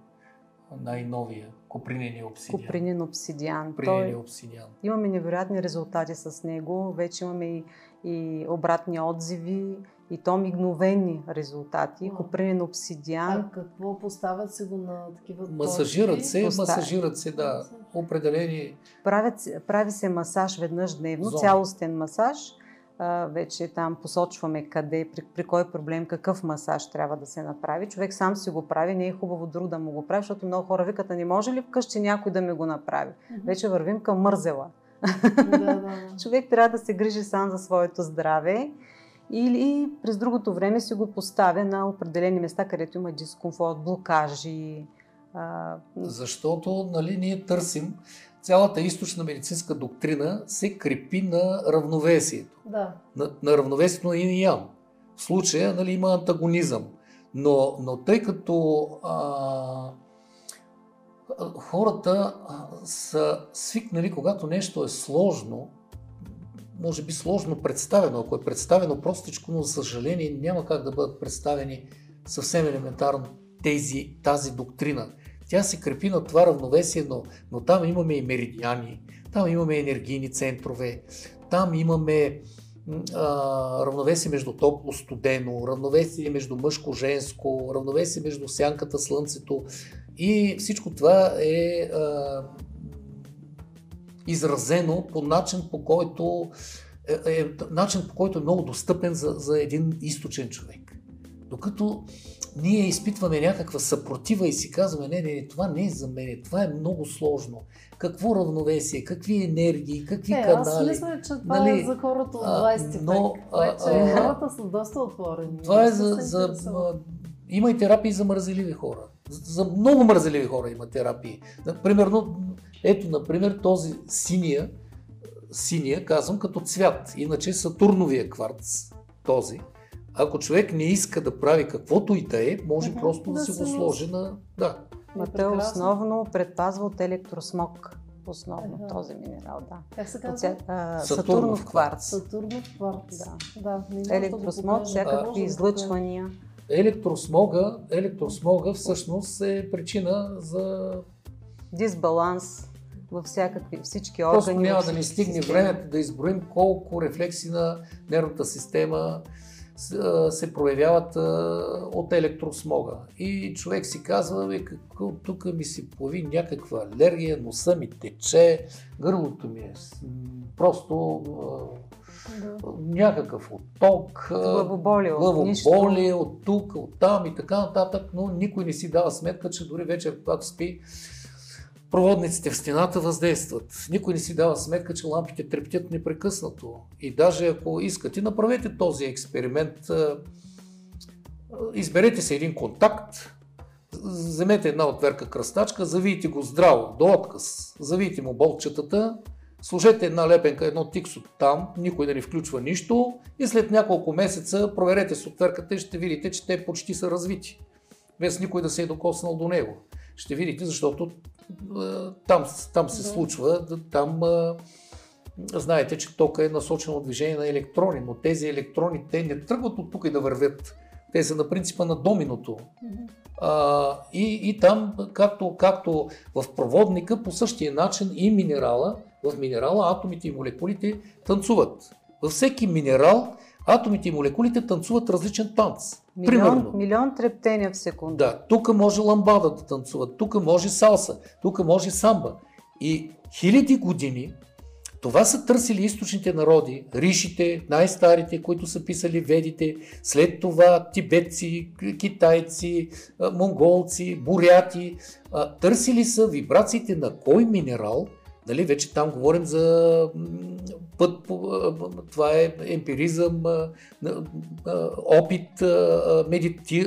най-новия Купринен обсидиан. Купринен обсидиан. Купринен обсидиан. Имаме невероятни резултати с него. Вече имаме и, и обратни отзиви, и то мигновени резултати. А. Купринен обсидиан. А какво поставят се го на такива Масажират се, Поставя. масажират се, да. Определени... Правят, прави се масаж веднъж дневно, Зони. цялостен масаж вече там посочваме къде, при, при кой проблем, какъв масаж трябва да се направи. Човек сам си го прави, не е хубаво друг да му го прави, защото много хора викат, а не може ли вкъщи някой да ми го направи? Mm-hmm. Вече вървим към мързела. Да, да, да. *laughs* Човек трябва да се грижи сам за своето здраве или през другото време си го поставя на определени места, където има дискомфорт, блокажи. А... Защото нали, ние търсим цялата източна медицинска доктрина се крепи на равновесието. Да. На, на равновесието на ин и ян. В случая нали, има антагонизъм. Но, но тъй като а, хората са свикнали, когато нещо е сложно, може би сложно представено, ако е представено простичко, но за съжаление няма как да бъдат представени съвсем елементарно тези, тази доктрина. Тя се крепи на това равновесие, но, но там имаме и меридиани, там имаме енергийни центрове, там имаме а, равновесие между топло-студено, равновесие между мъжко-женско, равновесие между сянката, слънцето и всичко това е а, изразено по начин, по който е, е начин, по който е много достъпен за, за един източен човек. Докато ние изпитваме някаква съпротива и си казваме, не, не, не, това не е за мен, това е много сложно. Какво равновесие, какви енергии, какви е, канали. Аз мисля, че това нали, е за хората от 20 но, век, вече а, хората са доста отворени. Това е за, за, за... Има и терапии за мързеливи хора. За, за много мързеливи хора има терапии. Примерно, ето, например, този синия, синия, казвам като цвят, иначе Сатурновия кварц, този, ако човек не иска да прави каквото и да е, може mm-hmm, просто да, да се го сложи на... Да. Ма той основно предпазва от електросмог. Основно ага. този минерал, да. Как се казва? Сатурнов кварц. Сатурнов кварц. Да. да електросмог, да всякакви излъчвания. Електросмога, електросмога всъщност е причина за дисбаланс във всякакви, всички органи. Просто няма да ни стигне времето да изброим колко рефлекси на нервната система се проявяват от електросмога. И човек си казва, бе, какво, тук ми се появи някаква алергия, носа ми тече, гърлото ми е просто да. някакъв отток, главоболие, главоболие от тук, от там и така нататък, но никой не си дава сметка, че дори вечер, когато спи, проводниците в стената въздействат. Никой не си дава сметка, че лампите трептят непрекъснато. И даже ако искате, направете този експеримент. Изберете се един контакт, вземете една отверка кръстачка, завийте го здраво, до отказ, завийте му болчетата, сложете една лепенка, едно тиксо там, никой да не включва нищо и след няколко месеца проверете с отверката и ще видите, че те почти са развити, без никой да се е докоснал до него. Ще видите, защото там, там се да. случва, там знаете, че тока е насочено движение на електрони, но тези електрони, те не тръгват от тук и да вървят. Те са на принципа на доминото. Mm-hmm. А, и, и там, както, както в проводника, по същия начин и минерала, в минерала атомите и молекулите танцуват. Във всеки минерал атомите и молекулите танцуват различен танц. Милион, Примерно. милион трептения в секунда. Да, тук може ламбада да танцуват, тук може салса, тук може самба. И хиляди години това са търсили източните народи, ришите, най-старите, които са писали ведите, след това тибетци, китайци, монголци, буряти. Търсили са вибрациите на кой минерал – Нали, вече там говорим за път, това е емпиризъм, опит,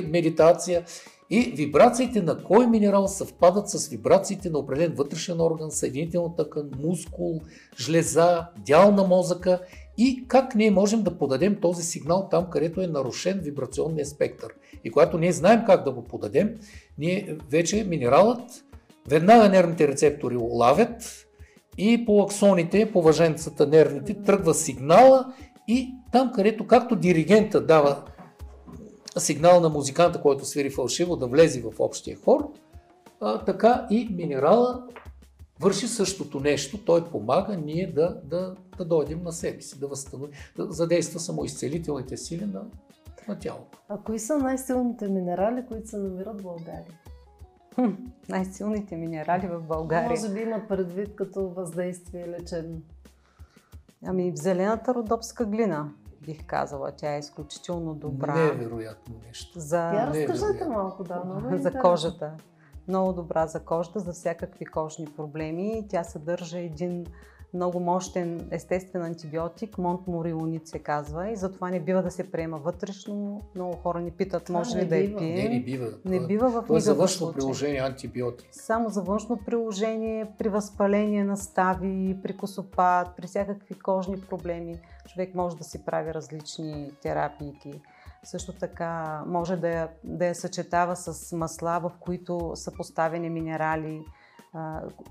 медитация. И вибрациите на кой минерал съвпадат с вибрациите на определен вътрешен орган, съединителна тъкан, мускул, жлеза, дял на мозъка и как ние можем да подадем този сигнал там, където е нарушен вибрационния спектър. И когато ние знаем как да го подадем, ние вече минералът, веднага нервните рецептори улавят и по аксоните, по въженцата нервните, тръгва сигнала и там, където както диригента дава сигнал на музиканта, който свири фалшиво, да влезе в общия хор, а, така и минерала върши същото нещо. Той помага ние да, да, да дойдем на себе си, да възстанови, да задейства самоизцелителните сили на, на тялото. А кои са най-силните минерали, които се намират в България? Най-силните минерали в България. Може би имат предвид като въздействие лечебно. Ами в зелената родопска глина бих казала. Тя е изключително добра. Невероятно нещо. За... Тя разкажете малко, да. Много е за кожата. Много добра за кожата, за всякакви кожни проблеми. Тя съдържа един много мощен естествен антибиотик, Монтморилонит се казва и затова не бива да се приема вътрешно. Много хора ни питат, може ли да я пием. Не, не бива. Не бива в Това е за външно приложение антибиотик. Само за външно приложение, при възпаление на стави, при косопад, при всякакви кожни проблеми. Човек може да си прави различни терапии. Също така може да я, да я съчетава с масла, в които са поставени минерали,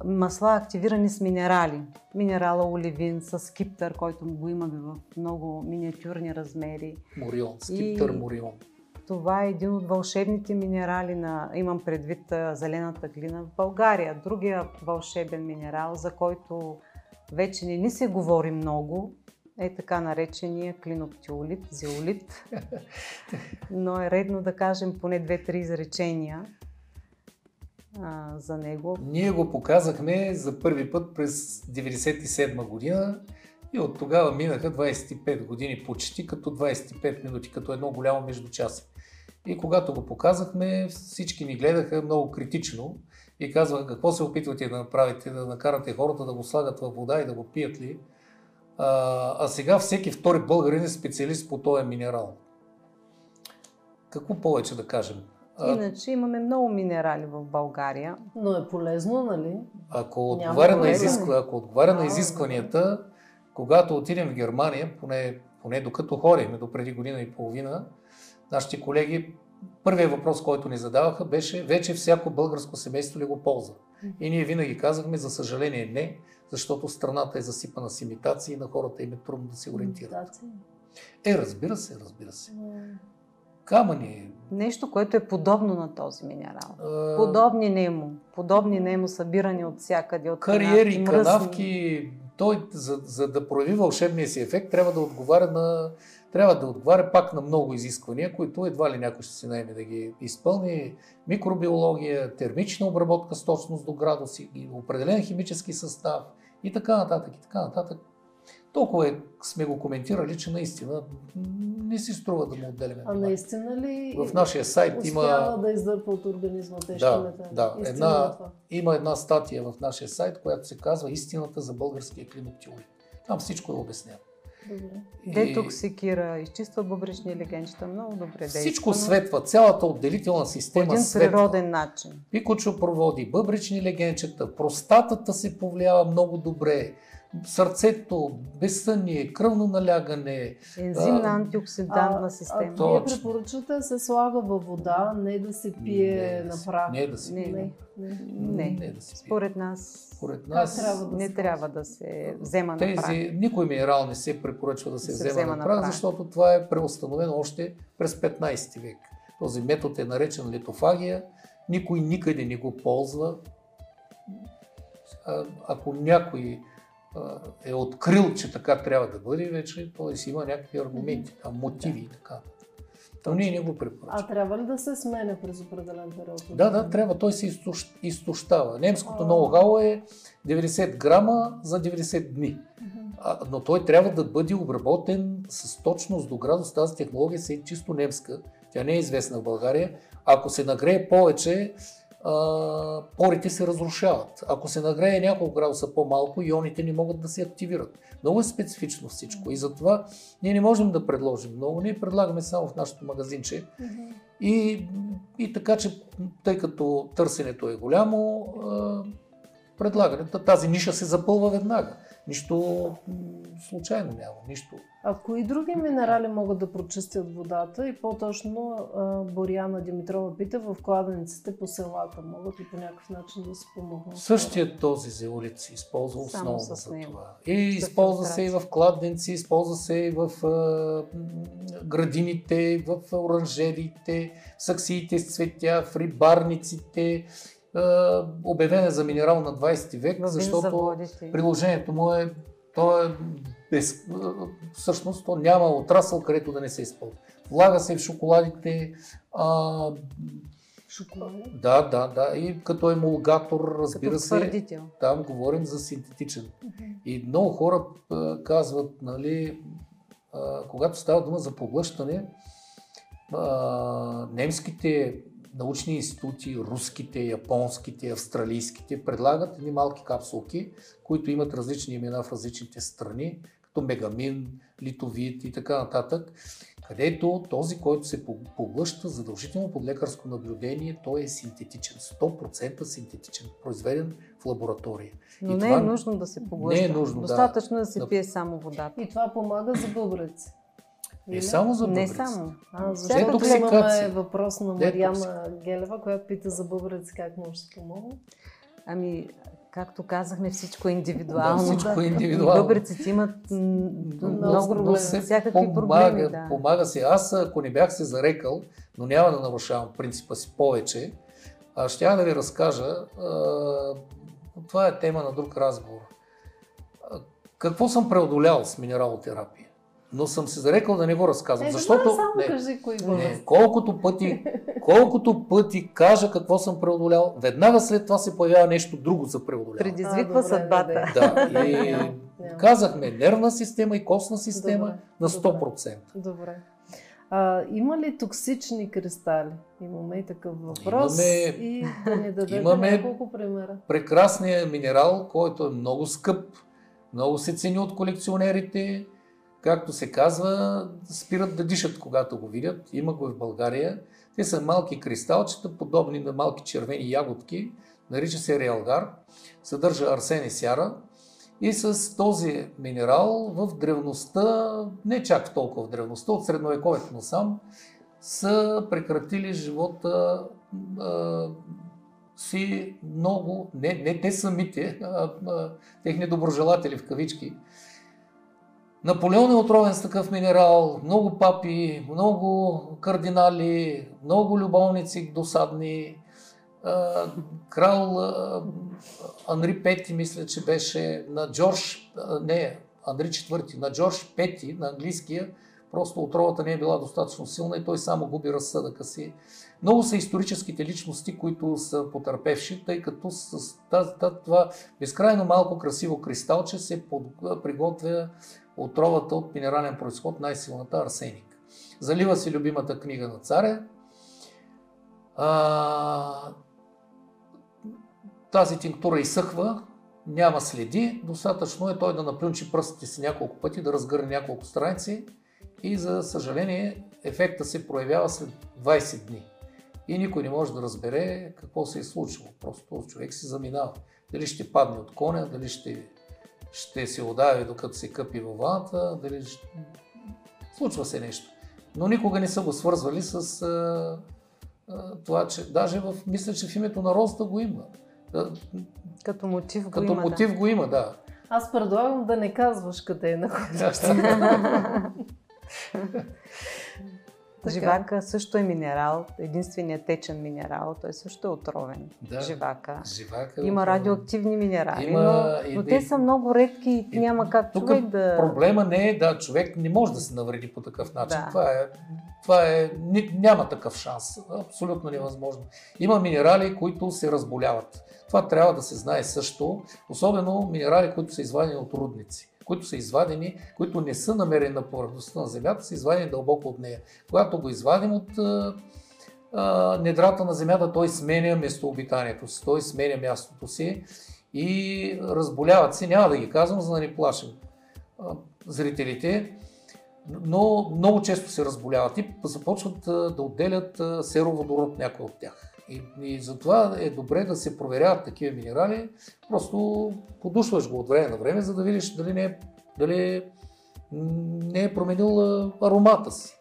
масла активирани с минерали. Минерала оливин с скиптър, който го имаме в много миниатюрни размери. Морион, скиптър и... морион. Това е един от вълшебните минерали на, имам предвид зелената глина в България. Другия вълшебен минерал, за който вече не ни се говори много, е така наречения клиноптиолит, зеолит. *laughs* Но е редно да кажем поне две-три изречения а, за него. Ние го показахме за първи път през 1997 година и от тогава минаха 25 години почти като 25 минути, като едно голямо междучасе. И когато го показахме, всички ни гледаха много критично и казваха какво се опитвате да направите, да накарате хората да го слагат във вода и да го пият ли. А, а сега всеки втори българин е специалист по този минерал. Какво повече да кажем? Иначе имаме много минерали в България. Но е полезно, нали? Ако отговаря, на, изисква, ако отговаря на изискванията, когато отидем в Германия, поне, поне докато ходим, до преди година и половина, нашите колеги първият въпрос, който ни задаваха, беше вече всяко българско семейство ли го ползва. И ние винаги казахме, за съжаление не, защото страната е засипана с имитации и на хората им е трудно да се ориентират. Имитации. Е, разбира се, разбира се. Камъни. Нещо, което е подобно на този минерал. а, Подобни нему. Подобни нему, събирани от всякъде. От кариери, мръсни. канавки. Той, за, за да прояви вълшебния си ефект, трябва да отговаря на трябва да отговаря пак на много изисквания, които едва ли някой ще се наеме да ги изпълни. Микробиология, термична обработка с точност до градуси, определен химически състав и така нататък, и така нататък. Толкова е, сме го коментирали, че наистина не си струва да му отделяме. А наистина ли В нашия сайт има, да издърпа от организма тежки Да, метали? да. Истина Една- е има една статия в нашия сайт, която се казва Истината за българския климактиолит. Там всичко е обяснено. Добре. И Детоксикира, изчиства бъбречни легенчета, много добре действа. Всичко светва, цялата отделителна система един светва. природен начин. Пикочопроводи, бъбречни легенчета, простатата се повлиява много добре, сърцето, безсъние, кръвно налягане. Ензимна антиоксидантна А, система. а вие препоръчвате да се слага във вода, не да се пие Не на прах? не да се Не, пие. Не, не. Не. да се пие. Според нас Според нас трябва да не се трябва да се взема на прах. никой минерал не се препоръчва да се, Да се взема, взема на на прах, защото това е преустановено още през 15 век. Този метод е наречен литофагия. Никой никъде не го ползва. А, Ако някой е открил, че така трябва да бъде, вече т.е. има някакви аргументи, там, мотиви и така. Но ние не го А препоръчваме. трябва ли да се сменя през определен период? Да, да, трябва. Той се изтощ- изтощава. Немското А. ноу-хау е 90 грама за 90 дни. А, но той трябва да бъде обработен с точност до градус. Тази технология си е чисто немска. Тя не е известна в България. Ако се нагрее повече, а, порите се разрушават. Ако се нагрее няколко градуса по-малко, ионите не могат да се активират. Много е специфично всичко и затова ние не можем да предложим много. Ние предлагаме само в нашото магазинче. И, и така, че тъй като търсенето е голямо, предлагането, тази ниша се запълва веднага. Нищо случайно няма, нищо. А кои други минерали могат да прочистят водата и по-точно Боряна Димитрова пита в кладенците по селата могат ли по някакъв начин да се помогнат? Същият този зеолит се използва Само основно за това. И използва се и в кладенци, използва се и в градините, в оранжериите, в саксиите с цветя, в рибарниците. Е за минерал на 20 век, защото приложението му е, то е без, всъщност то няма отрасъл, където да не се използва. Влага се в шоколадите, а, Шоколада? да, да, да, и като емулгатор, разбира Като се, там говорим за синтетичен. Мгм. И много хора а, казват, нали, когато става дума за поглъщане, немските научни институти, руските, японските, австралийските предлагат едни малки капсулки, които имат различни имена в различните страни, като мегамин, литовит и така нататък, където този, който се поглъща задължително под лекарско наблюдение, той е синтетичен, 100% синтетичен, произведен в лаборатория. Но И не това е нужно да се поглъща. не е нужно, да. Достатъчно да се Да. пие само водата. И това помага за бъбреци. Не Или? само за Не бъбреците. само. А, защото клетка- имаме Детоксикация. въпрос на Мариана Гелева, която пита за бъбрец как може да помогне. Ами, както казахме, всичко е Да, индивидуално. всичко е индивидуално. бъбреците имат много проблеми. се всякакви помага, проблеми. Да. помага се. Аз, ако не бях се зарекал, но няма да нарушавам принципа си повече, а ще да ви разкажа, а, това е тема на друг разговор. А, какво съм преодолял с минералотерапия? Но съм се зарекал да не го разказвам, Е, защото... само не, кажи кои не, бъбреци. колкото пъти, колкото пъти кажа какво съм преодолял, веднага след това се появява нещо друго за преодоляване. Предизвиква А, добре, съдбата. да, и казахме нервна система и костна система Добре, на добре. 100%. Добре. А, има ли токсични кристали? Имаме и такъв въпрос. Имаме- И да ни дадете *laughs* имаме- няколко примера. прекрасният минерал, който е много скъп, много се цени от колекционерите, както се казва, спират да дишат, когато го видят. Има го и в България. Те са малки кристалчета, подобни на малки червени ягодки. Нарича се реалгар. Съдържа арсен и сяра. И с този минерал в древността, не чак толкова в древността, от средновековието насам, са прекратили живота а, си много, не, не те самите, а, а техни доброжелатели в кавички. Наполеон е отровен с такъв минерал, много папи, много кардинали, много любовници досадни. Крал Анри Пети, мисля, че беше на Джордж, не, Андрей IV, на Джордж Пети, на английския, просто отровата не е била достатъчно силна и той само губи разсъдъка си. Много са историческите личности, които са потърпевши, тъй като с тази, това безкрайно малко красиво кристалче се приготвя отровата от минерален происход, най-силната арсеник. Залива си любимата книга на царя. А, тази тинктура изсъхва, няма следи, достатъчно е той да наплюнчи пръстите си няколко пъти, да разгърне няколко страници и за съжаление ефекта се проявява след 20 дни. И никой не може да разбере какво се е случило. Просто човек си заминава. Дали ще падне от коня, дали ще, ще се удави докато се къпи във ваната, дали. Случва се нещо. Но никога не са го свързвали с а, а, това, че даже в, мисля, че в името на розата го има. Като мотив го Като има. мотив да. го има, да. Аз предлагам да не казваш къде е находиш. *laughs* *laughs* Живака също е минерал, единственият течен минерал, той също е отровен. Да. Живака. Живака е Има отровен. радиоактивни минерали, Има но, и- но те са много редки и и- няма как Тук човек да... проблема не е, да, човек не може да се навреди по такъв начин. Да. Това е, това е, няма такъв шанс. Абсолютно невъзможно. Има минерали, които се разболяват. Това трябва да се знае също, особено минерали, които са извадени от рудници които са извадени, които не са намерени на повърхността на Земята, са извадени дълбоко от нея. Когато го извадим от а, недрата на Земята, той сменя местообитанието си, той сменя мястото си и разболяват се. Няма да ги казвам, за да не плашим зрителите, но много често се разболяват и започват да отделят сероводород някой от тях. И, и затова е добре да се проверяват такива минерали. Просто подушваш го от време на време, за да видиш дали не е, дали не е променил аромата си.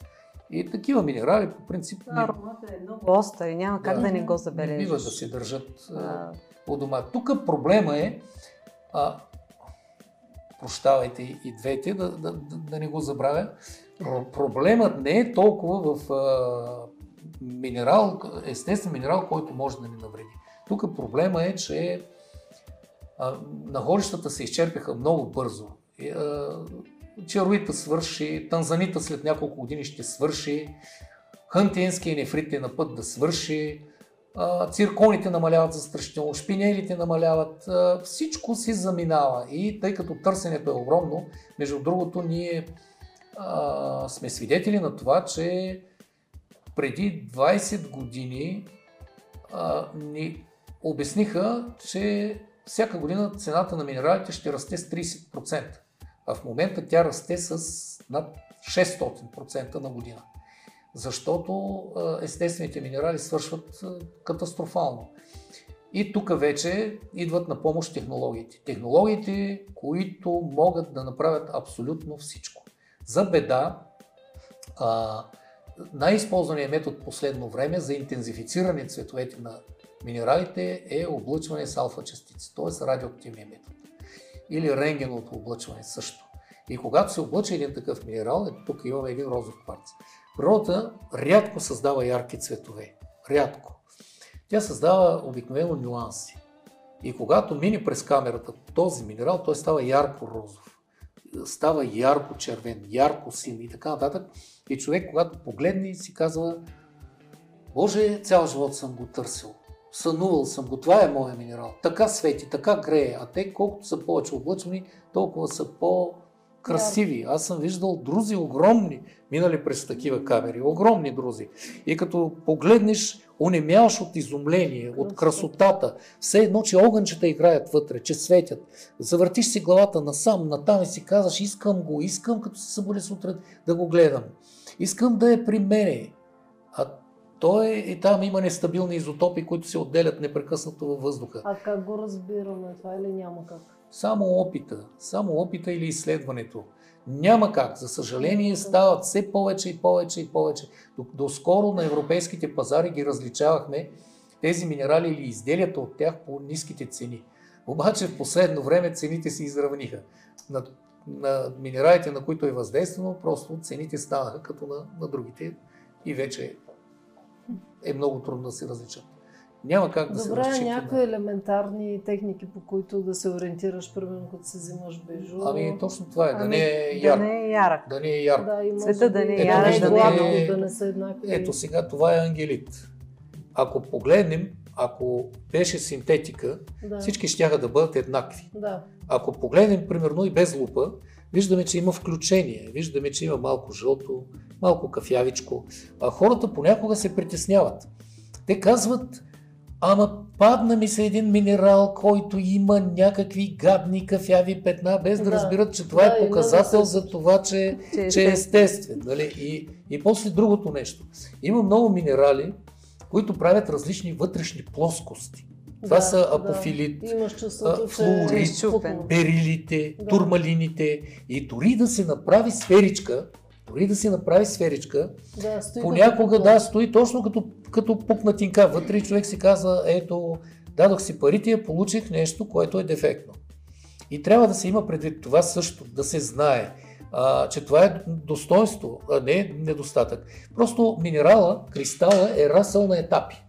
И такива минерали по принцип не, Аромата е много остър и няма как да, не го не забележиш. бива да се държат а, у дома. Тук проблема е, а, прощавайте и двете, да, да, да, да не го забравя, Про- проблемът не е толкова в а, минерал, естествен минерал, който може да ни навреди. Тук проблема е, че а, находищата се изчерпиха много бързо. И, свърши, Танзанита след няколко години ще свърши, Хантиенския нефрит е на път да свърши, цирконите намаляват застрашително, шпинелите намаляват, всичко си заминава. И тъй като търсенето е огромно, между другото, ние а, сме свидетели на това, че преди 20 години а, ни обясниха, че всяка година цената на минералите ще расте с 30%, а в момента тя расте с над 600% на година. Защото естествените минерали свършват катастрофално. И тук вече идват на помощ технологиите. Технологиите, които могат да направят абсолютно всичко. За беда, а, най-използваният метод последно време за интензифициране цветовете на минералите е облъчване с алфа частици, т.е. радиоактивния метод. Или рентгеновото облъчване също. И когато се облъча един такъв минерал, ето тук имаме един розов кварц. Природата рядко създава ярки цветове. Рядко. Тя създава обикновено нюанси. И когато мине през камерата този минерал, той става ярко розов. Става ярко червен, ярко син и така нататък. И човек, когато погледне, си казва, Боже, цял живот съм го търсил. Сънувал съм го, това е моя минерал. Така свети, така грее. А те, колкото са повече облъчвани, толкова са по-красиви. Аз съм виждал друзи огромни, минали през такива камери. Огромни друзи. И като погледнеш, онемяваш от изумление, от красотата. Все едно, че огънчета играят вътре, че светят. Завъртиш си главата насам, натам и си казваш, искам го, искам като се събуди сутрин да го гледам. Искам да е при мене. А той и там има нестабилни изотопи, които се отделят непрекъснато във въздуха. А как го разбираме това или няма как? Само опита, само опита или изследването. Няма как. За съжаление стават все повече и повече и повече. Доскоро на европейските пазари ги различавахме тези минерали или изделията от тях по ниските цени. Обаче в последно време цените се изравниха. На, на минералите, на които е въздействано, просто цените станаха като на, на другите и вече е много трудно да се различат. Няма как да Добре, се Добре, някои на... елементарни техники, по които да се ориентираш, примерно, като се взимаш бежу. Ами точно това е, ами, да не е яр. Да не е ярък. Да не е яр. Да, и Цвета да не е ярък, да, не е... да не са еднакви. Ето сега това е ангелит. Ако погледнем, ако беше синтетика, да. всички ще да бъдат еднакви. Да. Ако погледнем, примерно, и без лупа, виждаме, че има включение, виждаме, че има малко жълто, малко кафявичко. А хората понякога се притесняват. Те казват, ама падна ми се един минерал, който има някакви гадни кафяви петна, без да, да разбират, че това е да, е показател да за това, че, че, че е естествен. Нали? И, и после другото нещо. Има много минерали, които правят различни вътрешни плоскости. Това да, са апофилит, да. флуорит, берилите, да. турмалините и дори да се направи сферичка, дори да се направи сферичка, да, понякога да, стои точно като, като пукнатинка вътре и човек си казва, ето, дадох си парите получих нещо, което е дефектно. И трябва да се има предвид това също, да се знае, а, че това е достоинство, а не недостатък. Просто минерала, кристала е расъл на етапи.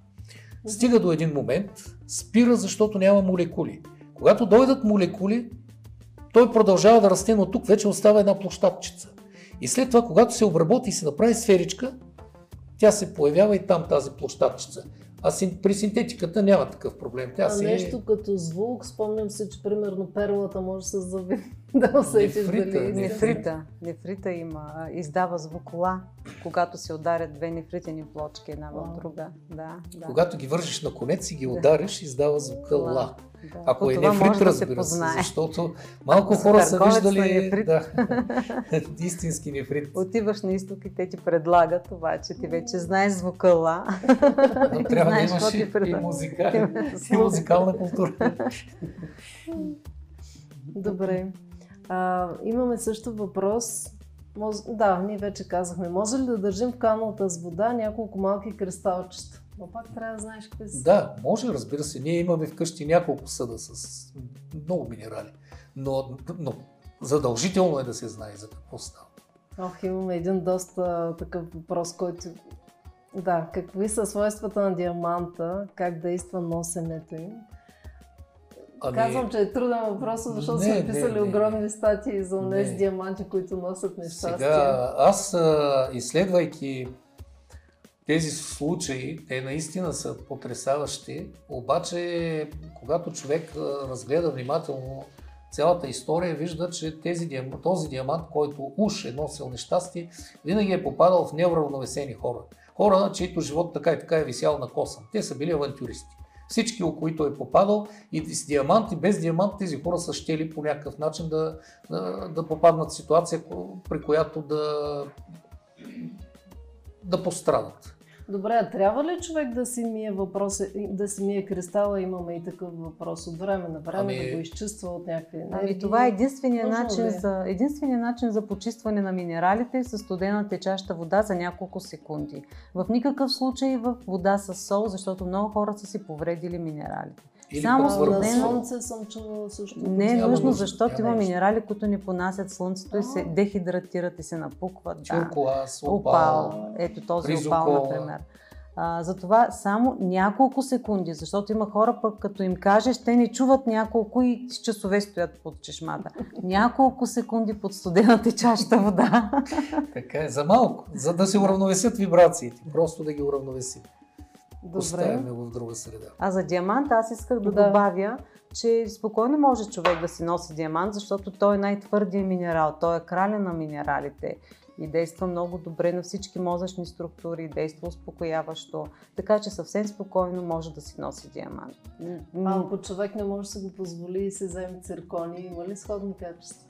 Стига до един момент, спира, защото няма молекули. Когато дойдат молекули, той продължава да расте, но тук вече остава една площадчица. И след това, когато се обработи и се направи сферичка, тя се появява и там тази площадчица. А при синтетиката няма такъв проблем. Тя а си нещо е... като звук, спомням се, че примерно перлата може с зъби *laughs* да усетиш дали... Нефрита. Нефрита има. Издава звукола, когато се ударят две нефритени плочки една в друга. Да, да. Когато ги вържиш на конец и ги удариш, издава звука ла. Да. Ако е нефрит, да разбира се, защото малко хора са виждали нефрит. да, *laughs* истински нефрит. Отиваш на изток и те ти предлагат, обаче ти вече знаеш звука ла. Но *laughs* трябва да имаш и, и, музика, и музикална култура. Добре. А, имаме също въпрос. Моз... Да, ние вече казахме. Може ли да държим в каналата с вода няколко малки кристалчета? Но пак трябва да знаеш какви са. Да, може, разбира се. Ние имаме вкъщи няколко съда с много минерали. Но, но задължително е да се знае за какво става. Ох, имаме един доста такъв въпрос, който... Да, какви са свойствата на диаманта, как действа носенето им? Ами... Казвам, че е труден въпрос, защото не, сме писали не, не, огромни статии за тези диаманти, които носят нещастие. Сега, аз изследвайки тези случаи, те наистина са потрясаващи, обаче когато човек разгледа внимателно цялата история, вижда, че тези, този диамант, който уж е носил нещастие, винаги е попадал в неуравновесени хора. Хора, чието живот така и така е висял на косъм. Те са били авантюристи. Всички, о които е попадал, и с диамант, и без диамант, тези хора са щели по някакъв начин да, да, да попаднат в ситуация, при която да, да пострадат. Добре, трябва ли човек да си мие въпрос, да си мие кристала? Имаме и такъв въпрос от време на време, ами... да го изчиства от някакви ами, енергии. Ами това е единствения начин, за, единствения начин за почистване на минералите с студена течаща вода за няколко секунди. В никакъв случай в вода с сол, защото много хора са си повредили минералите. Или Само студено... слънце съм чувала също. Не е нужно, защото има минерали, които не понасят слънцето и се дехидратират и се напукват. Чуркуаз, да. опал. Ето този ризокол. опал, например. А, затова само няколко секунди, защото има хора пък като им кажеш, те не чуват няколко и с часове стоят под чешмата. Няколко секунди под студена течаща вода. така е, за малко, за да се уравновесят вибрациите, просто да ги уравновесим. Добре. Оставяме го в друга среда. А за диамант аз исках да, да добавя, че спокойно може човек да си носи диамант, защото той е най-твърдия минерал. Той е краля на минералите и действа много добре на всички мозъчни структури, действа успокояващо, така че съвсем спокойно може да си носи диамант. А ако човек не може да се го позволи и се вземе циркони, има ли сходни качества?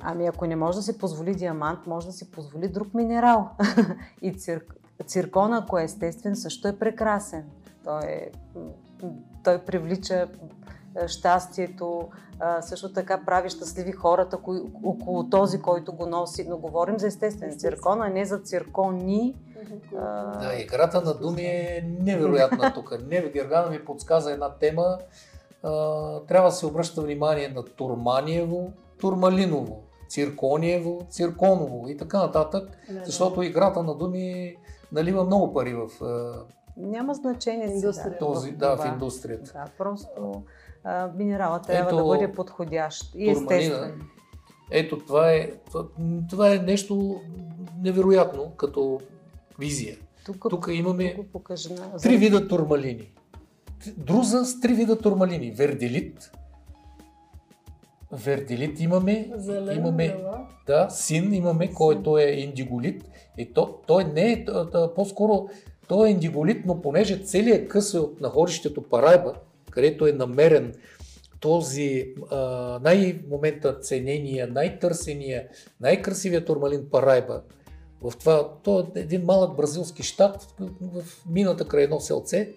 Ами ако не може да си позволи диамант, може да си позволи друг минерал. *laughs* и цирк, Циркона, ако е естествен, също е прекрасен. Той, е, той привлича щастието, също така прави щастливи хората кои, около този, който го носи. Но говорим за естествен циркон, а не за циркони. Да, играта на думи е невероятна *laughs* тук. Не, Гергана ми подсказа една тема. трябва да се обръща внимание на Турманиево, Турмалиново, Циркониево, Цирконово и така нататък, защото играта на думи налива много пари в няма значение индустрия. Този, да, в индустрията. Да, просто а, минерала трябва Ето, да бъде подходящ и естествен. Ето това е, това, това е нещо невероятно като визия. Тук, Тук имаме три вида турмалини. Друза с три вида турмалини. Верделит, Верделит имаме, Зелен, имаме да, син имаме, който е индиголит. И то, той не е, по-скоро той е индиголит, но понеже целият къс е от находището Парайба, където е намерен този а, най-момента ценения, най-търсения, най-красивият турмалин Парайба, в това, то е един малък бразилски щат в, в мината край едно селце.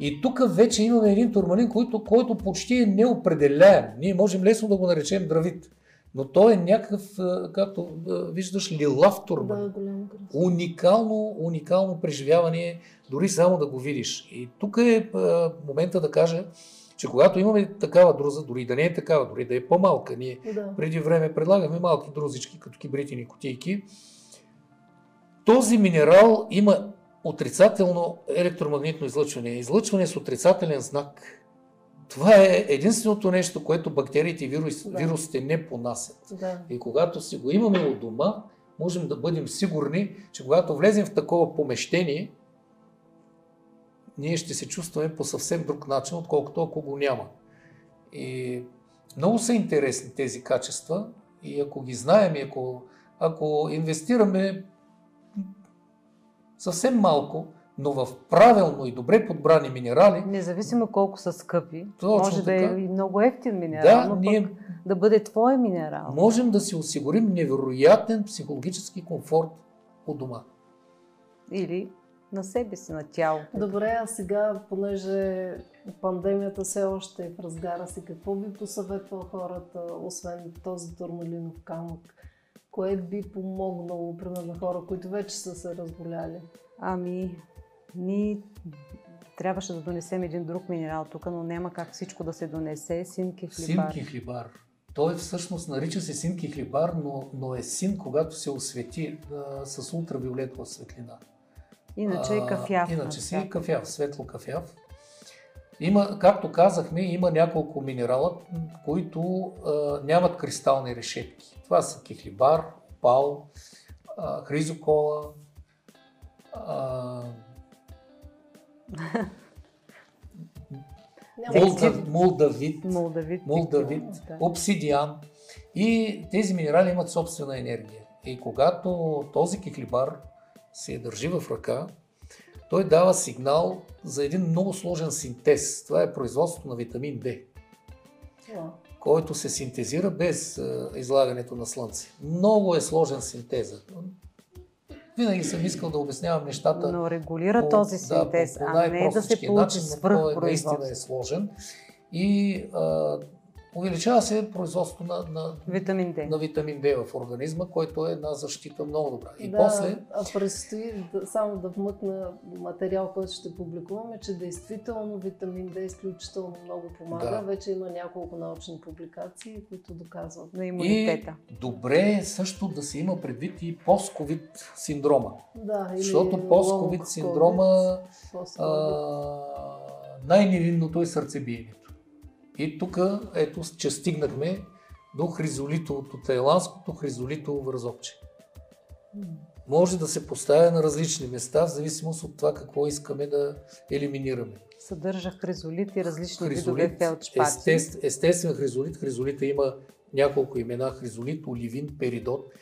И тук вече имаме един турмалин, който, който почти е неопределяем. Ние можем лесно да го наречем дравит. Но той е някакъв, както виждаш, лилав турман. Да, уникално, уникално преживяване, дори само да го видиш. И тук е момента да кажа, че когато имаме такава друза, дори да не е такава, дори да е по-малка, ние да. преди време предлагаме малки друзички, като кибритини кутийки, този минерал има отрицателно електромагнитно излъчване. Излъчване с отрицателен знак. Това е единственото нещо, което бактериите и вирус, да. вирусите не понасят. Да. И когато си го имаме от дома, можем да бъдем сигурни, че когато влезем в такова помещение, ние ще се чувстваме по съвсем друг начин, отколкото ако го няма. И много са интересни тези качества и ако ги знаем ако, ако инвестираме съвсем малко, но в правилно и добре подбрани минерали. Независимо колко са скъпи, може така. да е и много ефтин минерал, да, но ние пък да бъде твой минерал. Можем да си осигурим невероятен психологически комфорт у дома. Или на себе си, на тялото. Добре, а сега, понеже пандемията все още е в разгара си, какво би посъветвал хората, освен този турмалинов камък? Кое би помогнало, примерно, на хора, които вече са се разболяли? Ами, ние трябваше да донесем един друг минерал тук, но няма как всичко да се донесе. Синки хлибар. Синки хлибар. Той всъщност нарича се синки хлибар, но, но е син, когато се освети а, с ултравиолетова светлина. Иначе е кафяв. А, иначе си е кафяв, светло кафяв. Има, както казахме, има няколко минерала, които а, нямат кристални решетки. Това са кихлибар, опал, а, хризокола, а, Молдавит, Молдавит, Молдавит да. обсидиан. И тези минерали имат собствена енергия. И когато този кихлибар се държи в ръка, той дава сигнал за един много сложен синтез. Това е производството на витамин D, който се синтезира без излагането на слънце. Много е сложен синтезът. Винаги съм искал да обяснявам нещата. Но регулира по, този синтез, да, по, по а не да се получи свръх наистина е сложен. И а, увеличава се производството на, на, витамин D. на витамин D в организма, който е една защита много добра. И да, после... А предстои да, само да вмъкна материал, който ще публикуваме, че действително витамин D изключително много помага. Да. Вече има няколко научни публикации, които доказват на имунитета. И добре е също да се има предвид и постковид синдрома. Да, Защото постковид синдрома най-невинното е сърцебиението. И тук, ето, че стигнахме до хризолитовото, тайландското хризолитово вързопче. Може да се поставя на различни места, в зависимост от това какво искаме да елиминираме. Съдържа хризолит и различни хризолит, видове фелчпати. Естествен, естествен хризолит. Хризолита има няколко имена. Хризолит, оливин, перидот.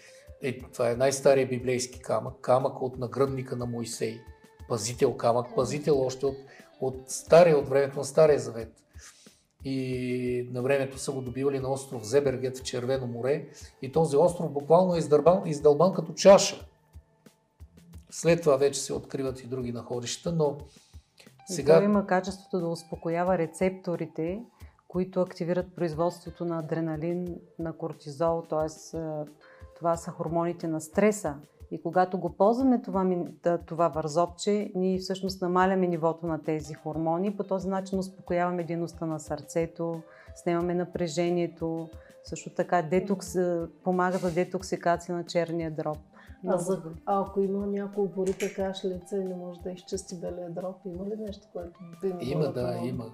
Е, това е най-стария библейски камък. Камък от нагръдника на Моисей. Пазител камък. Пазител още от, от стария, от времето на Стария завет и на времето са го добивали на остров Зебергет в Червено море и този остров буквално е издълбан, издълбан като чаша. След това вече се откриват и други находища, но сега... И той има качеството да успокоява рецепторите, които активират производството на адреналин, на кортизол, т.е. това са хормоните на стреса. И когато го ползваме това, това вързопче, ние всъщност намаляме нивото на тези хормони. По този начин успокояваме дейността на сърцето, снимаме напрежението. Също така детокс, помага за детоксикация на черния дроб. А, за, а ако има някой упорита кашлица и не може да изчисти белия дроб, има ли нещо, което би Има, да, има.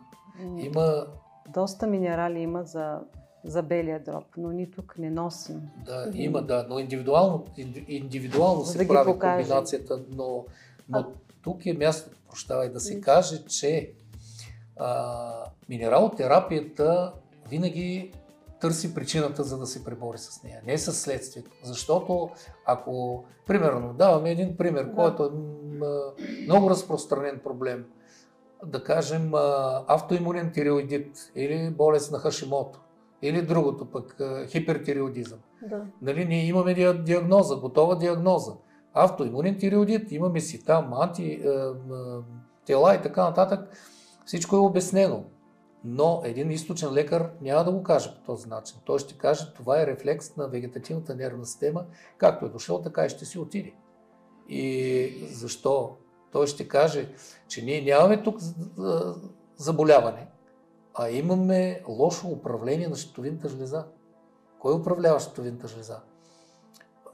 Има доста минерали има за, за белия дроб, но ни тук не носим. Да, има, да, но индивидуално, индивидуално се да прави покаже. комбинацията, но, но а... тук е място, прощавай, да се каже, че а, минералотерапията винаги търси причината, за да се пребори с нея, не с следствието. Защото ако, примерно, даваме един пример, да. който е много разпространен проблем, да кажем автоимунен тиреоидит или болест на Хашимото или другото пък хипертиреодизъм. Да. Нали, ние имаме диагноза, готова диагноза. Автоимунен тиреодит, имаме си там анти, тела и така нататък. Всичко е обяснено. Но един източен лекар няма да го каже по този начин. Той ще каже, това е рефлекс на вегетативната нервна система, както е дошъл, така и ще си отиде. И защо? Той ще каже, че ние нямаме тук заболяване, а имаме лошо управление на щитовинта жлеза. Кой управлява щитовинта жлеза?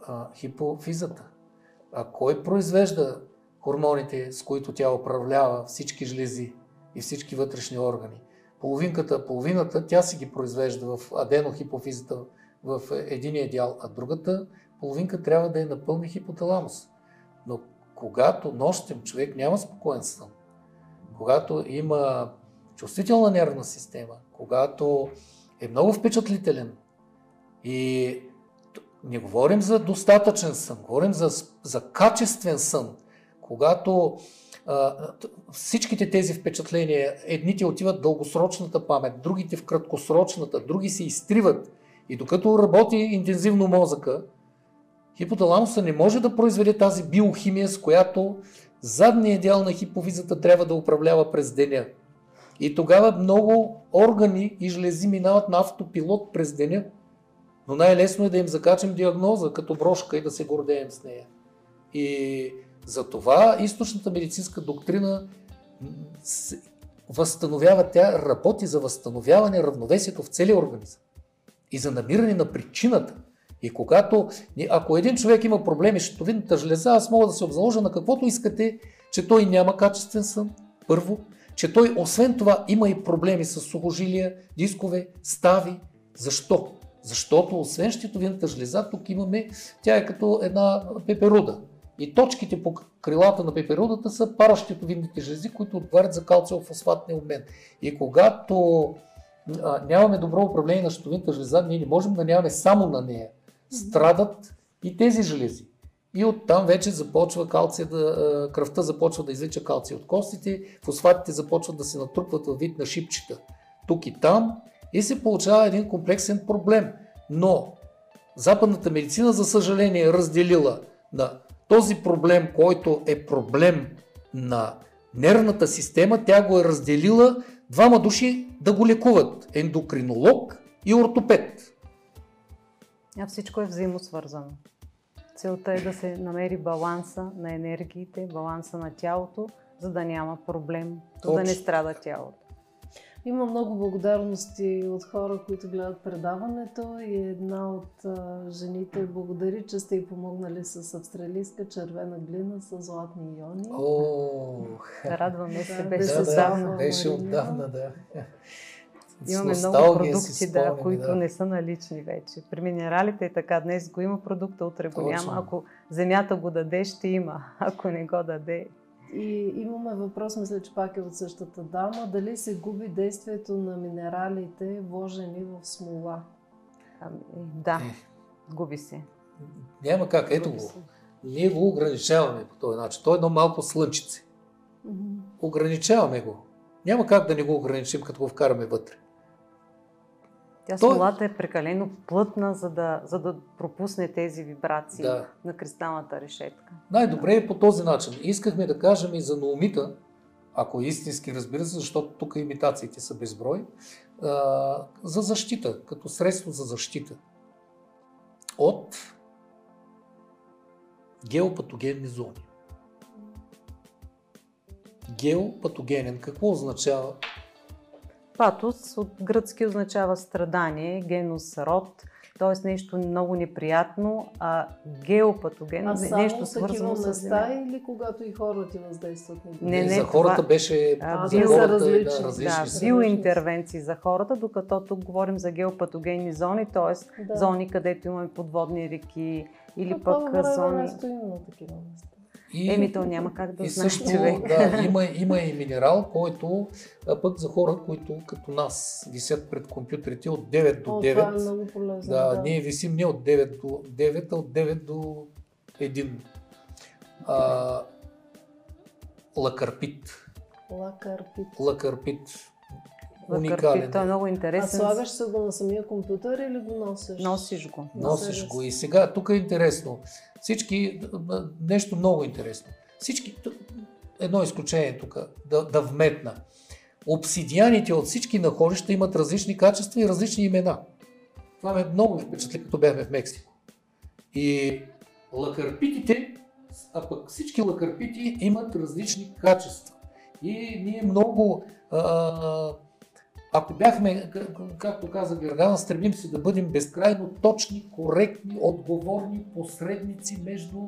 А, хипофизата. А кой произвежда хормоните, с които тя управлява всички жлези и всички вътрешни органи? Половинката, половината, тя си ги произвежда в аденохипофизата в единия дял, а другата половинка трябва да е напълни хипоталамус. Но когато нощем човек няма спокоен сън, когато има чувствителна нервна система, когато е много впечатлителен. И не говорим за достатъчен сън, говорим за, за качествен сън, когато всичките тези впечатления, едните отиват в дългосрочната памет, другите в краткосрочната, други се изтриват. И докато работи интензивно мозъка, Хипоталамуса не може да произведе тази биохимия, с която задният дял на хиповизата трябва да управлява през деня. И тогава много органи и жлези минават на автопилот през деня. Но най-лесно е да им закачим диагноза като брошка и да се гордеем с нея. И за това източната медицинска доктрина възстановява, тя работи за възстановяване равновесието в целия организъм и за намиране на причината – и когато, ако един човек има проблеми с щитовидната жлеза, аз мога да се обзаложа на каквото искате, че той няма качествен сън, първо, че той освен това има и проблеми с сухожилия, дискове, стави. Защо? Защото освен щитовидната жлеза, тук имаме, тя е като една пеперуда. И точките по крилата на пеперудата са паращитовидните жлези, които отговарят за калциофосфатния обмен. И когато а, нямаме добро управление на щитовидната жлеза, ние не можем да нямаме само на нея страдат и тези желези. И оттам вече започва калция да, кръвта започва да излича калция от костите, фосфатите започват да се натрупват във вид на шипчета. Тук и там и се получава един комплексен проблем. Но западната медицина, за съжаление, е разделила на този проблем, който е проблем на нервната система, тя го е разделила двама души да го лекуват. Ендокринолог и ортопед. А всичко е взаимосвързано. Целта е да се намери баланса на енергиите, баланса на тялото, за да няма проблем, за да не страда тялото. Има много благодарности от хора, които гледат предаването и една от а, жените благодари, че сте й помогнали с австралийска червена глина с златни иони. О, радваме се, беше, да, да, беше отдавна, да. Имаме много продукти, да, които да. не са налични вече. При минералите е така. Днес го има продукта, утре го няма. Ако земята го даде, ще има. *laughs* Ако не го даде. И имаме въпрос, мисля, че пак е от същата дама. Дали се губи действието на минералите, вложени в смола? Ами, да, е. губи се. Няма как. Ето го. Ние го ограничаваме по този начин. Той е едно малко слънчице. Mm-hmm. Ограничаваме го. Няма как да не го ограничим, като го вкараме вътре. Тя Той... смолата е прекалено плътна, за да, за да пропусне тези вибрации да. на кристалната решетка. Най-добре е по този начин. Искахме да кажем и за наумита, ако е истински, разбира се, защото тук имитациите са безброй, а, за защита, като средство за защита от геопатогенни зони. Геопатогенен. Какво означава? Патос от гръцки означава страдание, генус род, т.е. нещо много неприятно, а геопатоген А само нещо свързано с места или когато и хората ти въздействат Не, не, за това- хората беше А, за био- хората, различни. Да, различни Да, са. биоинтервенции за хората, докато тук говорим за геопатогенни зони, т.е. Да. зони, където имаме подводни реки или А това пък време зони. не стоим на такива места. И, Еми, то няма как да и знае също, човек. да, *laughs* има, има и минерал, който а пък за хора, които като нас висят пред компютрите от 9 до О, 9. това е много полезно. Да, да. ние висим не от 9 до 9, а от 9 до 1. А, лакарпит. Лакарпит. Лакарпит. Лакарпит, Уникален. той е много А интересен. слагаш се го на самия компютър или го носиш? Носиш го. Носиш го. И сега, тук е интересно. Всички, нещо много интересно. Всички, едно изключение тук, да, да вметна. Обсидианите от всички находища имат различни качества и различни имена. Това ме много впечатли, като бяхме в Мексико. И лакарпитите, а пък всички лакарпити имат различни качества. И ние много, а, ако бяхме, както каза Гергана, стремим се да бъдем безкрайно точни, коректни, отговорни посредници между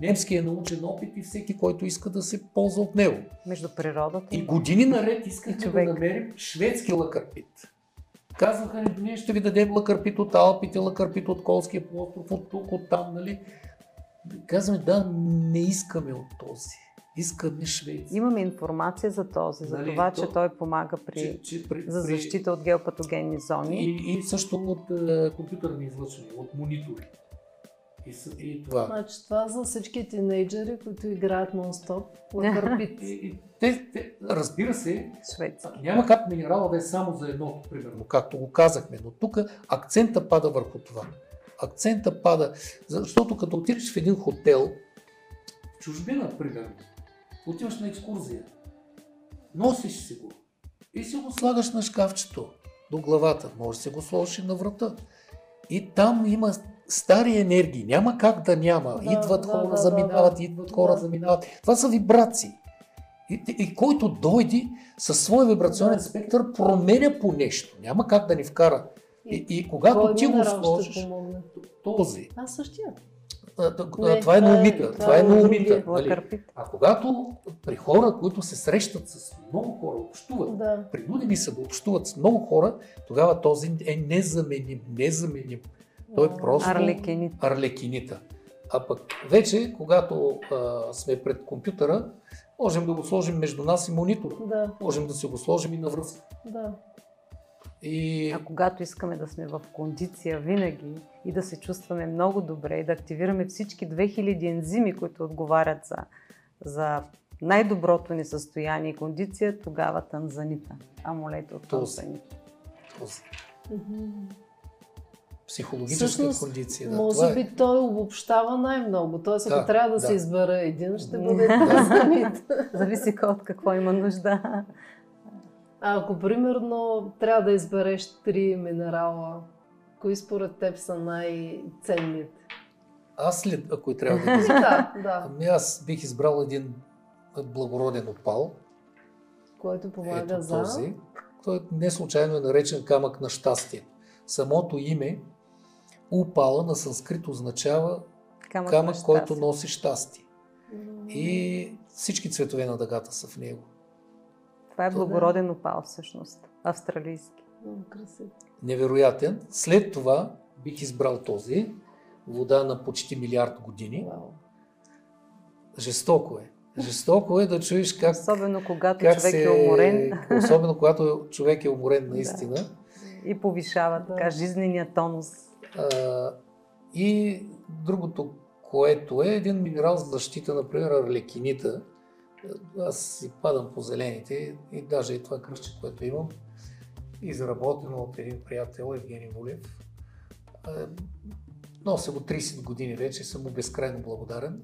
немския научен опит и всеки, който иска да се ползва от него. Между природата И години наред искахме да намерим шведски лакарпит. Казваха ни, ние ще ви дадем лакарпит от Алпите, лакарпит от Колския полуостров, от тук, от там, нали? Казваме, да, не искаме от този. Искаме шведски. Имаме информация за този, за Нали, това, то- че той помага при, Че- че при- за при- защита от геопатогенни зони. И, и също от е, компютърни излъчвания, от монитори. И, и това. Значи това за всички тинейджери, които играят нон-стоп, и те, те, разбира се, Швеция. няма как минерала да е само за едното, примерно, както го казахме, но тук акцента пада върху това. Акцента пада, защото като отидеш в един хотел, в чужбина, примерно, отиваш на екскурзия, носиш си го и си го слагаш на шкафчето до главата, може да си го сложиш и на врата. И там има стари енергии, няма как да няма. Да, идват да, хора, да, заминават, да, идват хора, да. заминават. Това са вибрации. И, и който дойде със своя вибрационен Да. спектър, променя по нещо. Няма как да ни вкара. И, и когато Кой ти го сложиш, този, А същия. Не, това е това наумита, това е другия. нали? А когато при хора, които се срещат с много хора, общуват, Да. принудени са да общуват с много хора, тогава този е незаменим, незаменим. Той е просто Арлекенит. арлекинита. А пък вече, когато а, сме пред компютъра, можем да го сложим между нас и монитора. Да, Можем да си го сложим и на връзка. да. И А когато искаме да сме в кондиция винаги и да се чувстваме много добре и да активираме всички 2000 ензими, които отговарят за, за най-доброто ни състояние и кондиция, тогава танзанита. Амулет от танзанита. психологическа Всъщност, кондиция. Да, Може това е. би той обобщава най-много. Тоест, ако Да, трябва да, да. се избере един, ще Да. бъде танзанит. Зависи от какво има нужда. А ако примерно трябва да избереш три минерала, кои според теб са най-ценните? Аз ли, ако и трябва да ги *laughs* да, да. Ами аз бих избрал един благороден опал. Който помага Ето за... този. Той не случайно е наречен камък на щастие. Самото име Упала на санскрит означава Камък, камък, който носи щастие. И всички цветове на дъгата са в него. Това е благороден опал всъщност. Австралийски. Много красиво. Невероятен. След това бих избрал този. Вода на почти милиард години. Вау. Жестоко е. Жестоко е да чуеш как, Особено когато как човек се... е уморен Особено когато човек е уморен наистина. и повишава Да. така жизнения тонус. А, и другото, което е един минерал за защита, например, арлекинита. Аз си падам по зелените и даже и това кръстче, което имам, изработено от един приятел, Евгений Волев. Нося го 30 години вече, съм му безкрайно благодарен.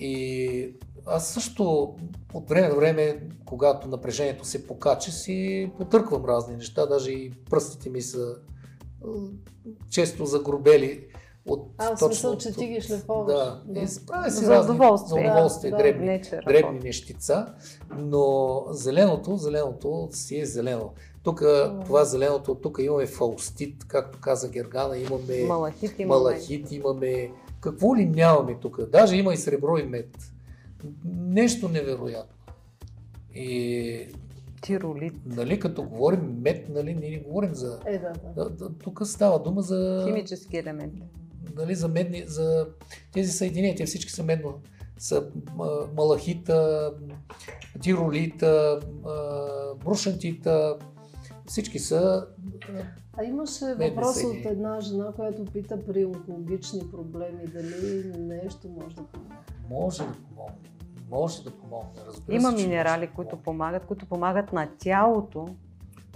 И аз също от време на време, когато напрежението се покачи, си потърквам разни неща, даже и пръстите ми са често загрубели от а, точно смисъл, че ти ги шлефоваш. Да, да. И си за разни, удоволствие, за удоволствие да, дребни, да, не, дребни нещица, но зеленото, зеленото си е зелено. Тук, mm. това зеленото, тук имаме фаустит, както каза Гергана, имаме малахит, имаме, малахит, имаме какво ли нямаме тук? Даже има и сребро и мед. Нещо невероятно. И Тиролит. Нали, като говорим мед, нали, ние не говорим за... Е, да, да. да, да тук става дума за... Химически елементи. Нали, за медни, за тези съединения, те всички са медно. Са малахита, тиролита, брушантита, всички са а имаше въпрос от една жена, която пита при онкологични проблеми дали нещо може да помогне. Може да помогне. Може да помогне. Разбира Има се, минерали, да които помагат, които помагат на тялото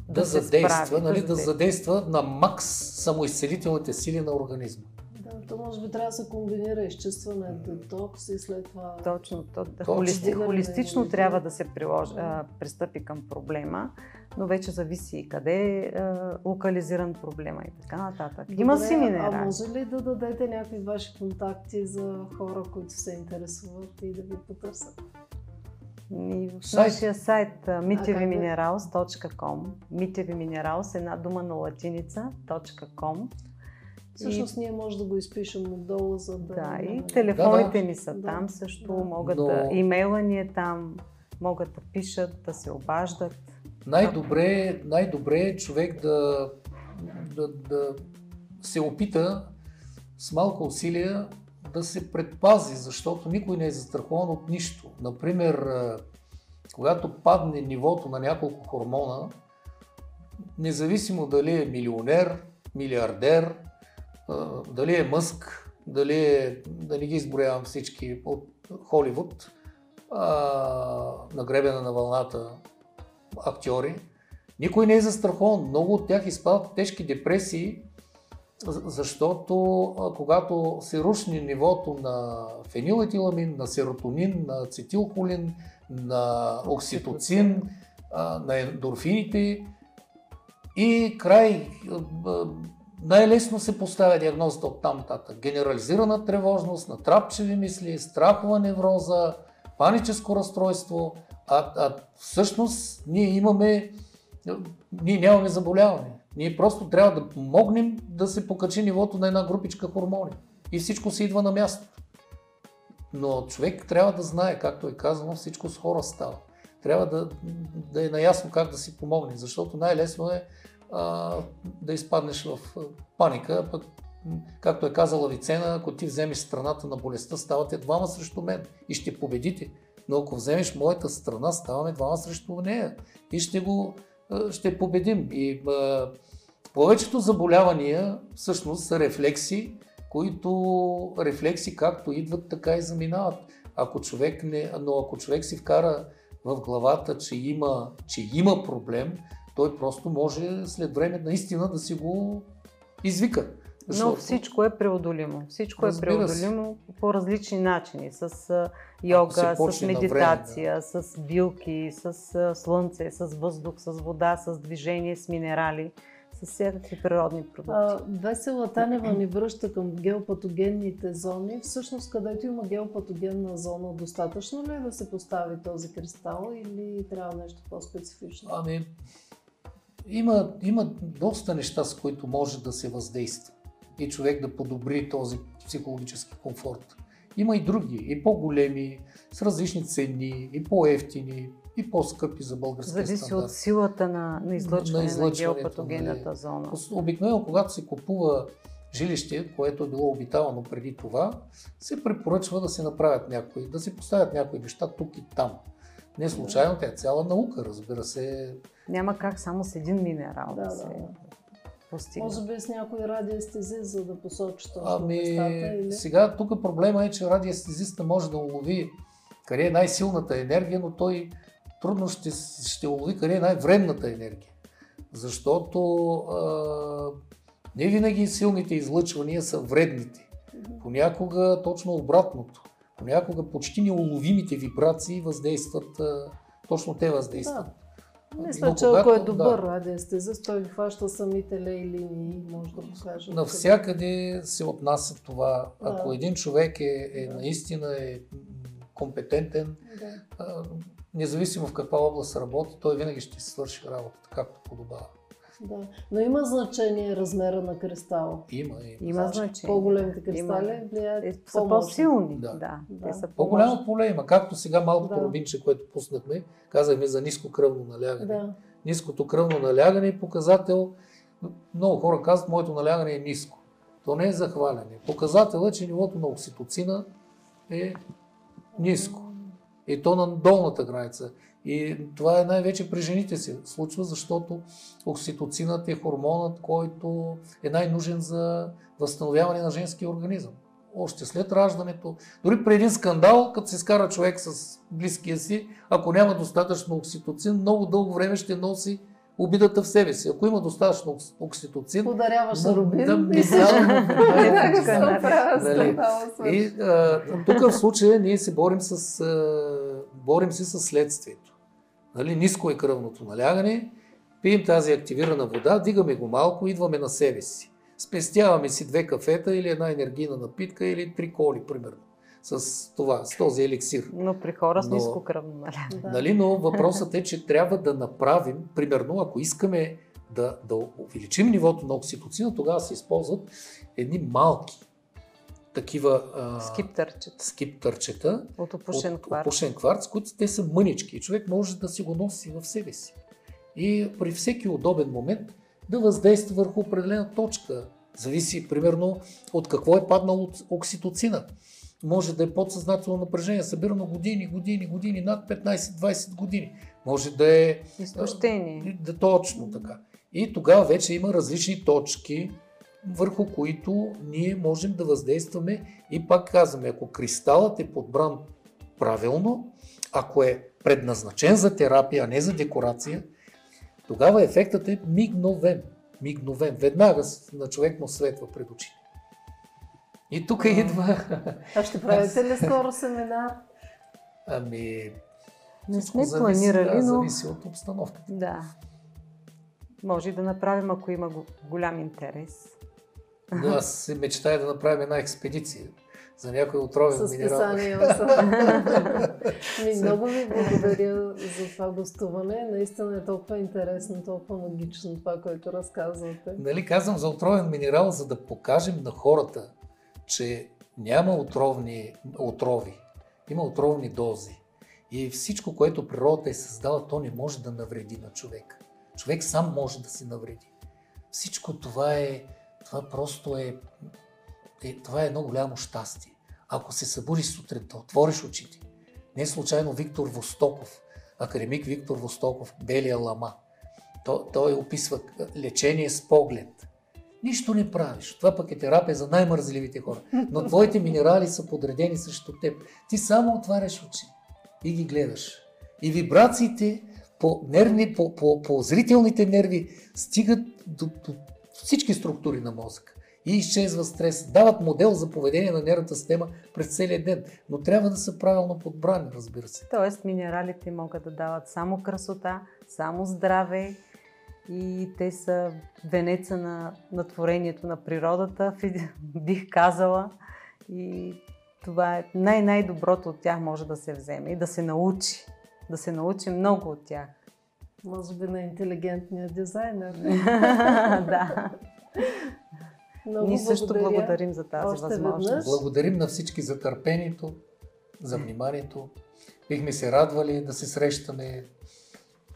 да, да задейства, справи, нали, да, да задейства на макс самоизцелителните сили на организма. Да, то може би трябва да се комбинира изчистване, детокс и след това... Точно, то, да, холисти, холистично трябва да се приложи, а, пристъпи към проблема, но вече зависи къде е локализиран проблема и така нататък. Добре, Има си минерали. А може ли да дадете някакви ваши контакти за хора, които се интересуват и да ви потърсят? И в сайт. нашия сайт miteviminerals.com miteviminerals е една дума на латиница .com Всъщност и... ние може да го изпишем отдолу, за да... Да, и телефоните да, ни са да, там също, да. могат Но... да... Имейла ни е там, могат да пишат, да се обаждат. Най-добре, най-добре е човек да, да, да се опита с малко усилия да се предпази, защото никой не е застрахован от нищо. Например, когато падне нивото на няколко хормона, независимо дали е милионер, милиардер, дали е Мъск, дали е, да не ги изброявам всички от Холивуд, на гребена на вълната актьори, никой не е застрахован. Много от тях изпадат тежки депресии, защото когато се рушни нивото на фенилетиламин, на серотонин, на ацетилхолин, на окситоцин, на ендорфините и край най-лесно се поставя диагнозата от там нататък. Генерализирана тревожност, натрапчеви мисли, страхова невроза, паническо разстройство, а, а всъщност ние имаме, ние нямаме заболяване. Ние просто трябва да помогнем да се покачи нивото на една групичка хормони. И всичко се идва на място. Но човек трябва да знае, както е казано, всичко с хора става. Трябва да, да е наясно как да си помогне, защото най-лесно е а, да изпаднеш в паника, пък както е казала Вицена, ако ти вземеш страната на болестта, ставате двама срещу мен и ще победите. Но ако вземеш моята страна, ставаме двама срещу нея и ще го ще победим. И а, повечето заболявания всъщност са рефлекси, които рефлекси както идват, така и заминават. Ако човек не, но ако човек си вкара в главата, че има, че има проблем, той просто може след време наистина да си го извика. Защото... Но всичко е преодолимо. Всичко е Разбира е преодолимо се. по различни начини. С йога, с медитация, време, да. с билки, с слънце, с въздух, с вода, с движение, с минерали, с всякакви природни продукти. А, Весела Танева ни връща към геопатогенните зони. Всъщност, където има геопатогенна зона, достатъчно ли е да се постави този кристал или трябва нещо по-специфично? Ами, има, има доста неща, с които може да се въздейства и човек да подобри този психологически комфорт. Има и други, и по-големи, с различни цени, и по-ефтини, и по-скъпи за българския Зависи стандарт. от силата на, на излъчване на, на геопатогенната нали. зона. Обикновено, когато се купува жилище, което е било обитавано преди това, се препоръчва да се направят някои, да се поставят някои неща тук и там. Не случайно, тя е цяла наука, разбира се. Няма как само с един минерал да, да се постигне. Може би с някои радиестези, за да посочи точно ами, местата? Или? Сега тук проблема е, че радиестезиста може да улови къде е най-силната енергия, но той трудно ще, ще улови къде е най-вредната енергия. Защото а, не винаги силните излъчвания са вредните. Понякога точно обратното. понякога почти неуловимите вибрации въздействат, а, точно те въздействат. Да. Мисля, Но че когато- ако е добър да. радиестезист, той хваща самите лей линии, може да покаже. Навсякъде се отнася това. Да. Ако един човек е, е наистина е компетентен, Да. а, независимо в каква област работи, той винаги ще си свърши работата както подобава. Да. Но има значение размера на кристала. Има, има. Има значение. По-големите кристали Има. влияят са по-силни. Да. Да. Да. Те са По-голямо поле има. Както сега малкото Да. рубинче, което пуснахме, казахме за ниско кръвно налягане. Да. Ниското кръвно налягане е показател. Много хора казват, моето налягане е ниско. То не е захваляне. Показател е, че нивото на окситоцина е ниско. И то на долната граница. И това е най-вече при жените се случва, защото окситоцинът е хормонът, който е най-нужен за възстановяване на женския организъм. Още след раждането, дори при един скандал, като се скара човек с близкия си, ако няма достатъчно окситоцин, много дълго време ще носи обидата в себе си. Ако има достатъчно окс- окситоцин, Подаряваш Да, рубин да, *laughs* и се се нали. скандала. свърши. И тук в случая ние се борим с, борим се с следствието. Нали, ниско е кръвното налягане, пием тази активирана вода, дигаме го малко, идваме на себе си. Спестяваме си две кафета или една енергийна напитка или три коли, примерно. С това, с този еликсир. Но при хора с Но- ниско кръвно налягане. Да. Нали, но въпросът е, че трябва да направим, примерно, ако искаме да, да увеличим нивото на окситоцина, тогава се използват едни малки такива а, Скиптърчета. скиптърчета От опушен от кварц. опушен кварц, които те са мънички човек може да си го носи в себе си. И при всеки удобен момент да въздейства върху определена точка. Зависи, примерно, от какво е паднал от окситоцина. Може да е подсъзнателно напрежение, събирано години, години, години, над 15-20 години. Може да е Изтощение. да, точно така. И тогава вече има различни точки, върху които ние можем да въздействаме. И пак казваме, ако кристалът е подбран правилно, ако е предназначен за терапия, а не за декорация, тогава ефектът е мигновен. Мигновен. Веднага на човек му светва пред очите. И тук идва... А ще правите ли скоро семинар? Ами... Не сме зависи, планирали, да, но... зависи от обстановката. Да. Може да направим, ако има го- голям интерес. Но аз се мечтая да направим една експедиция за някой отровен минерал. *laughs* Ми, много ви благодаря за това гостуване. Наистина е толкова интересно, толкова магично това, което разказвате. Нали, казвам за отровен минерал, за да покажем на хората, че няма отровни отрови, има отровни дози. И всичко, което природата е създала, то не може да навреди на човек. Човек сам може да си навреди. Всичко това е, това просто е, е това е едно голямо щастие. Ако се събудиш сутринта, отвориш очите. Не случайно Виктор Востоков, академик Виктор Востоков, Белия лама, то, той описва лечение с поглед. Нищо не правиш. Това пък е терапия за най-мързливите хора. Но твоите минерали са подредени срещу теб. Ти само отваряш очи и ги гледаш. И вибрациите по, нервни, по, по, по зрителните нерви стигат до, до всички структури на мозъка. И изчезва стрес. Дават модел за поведение на нервната система през целия ден. Но трябва да са правилно подбрани, разбира се. Тоест, минералите могат да дават само красота, само здраве и те са венеца на, на творението на природата, *laughs* бих казала. И това е най-най-доброто от тях може да се вземе и да се научи. Да се научи много от тях. Може би на интелигентния дизайнер. *laughs* да. Много Ние също благодаря. благодарим за тази Още възможност. веднъж. Благодарим на всички за търпението, за вниманието. Бихме се радвали да се срещаме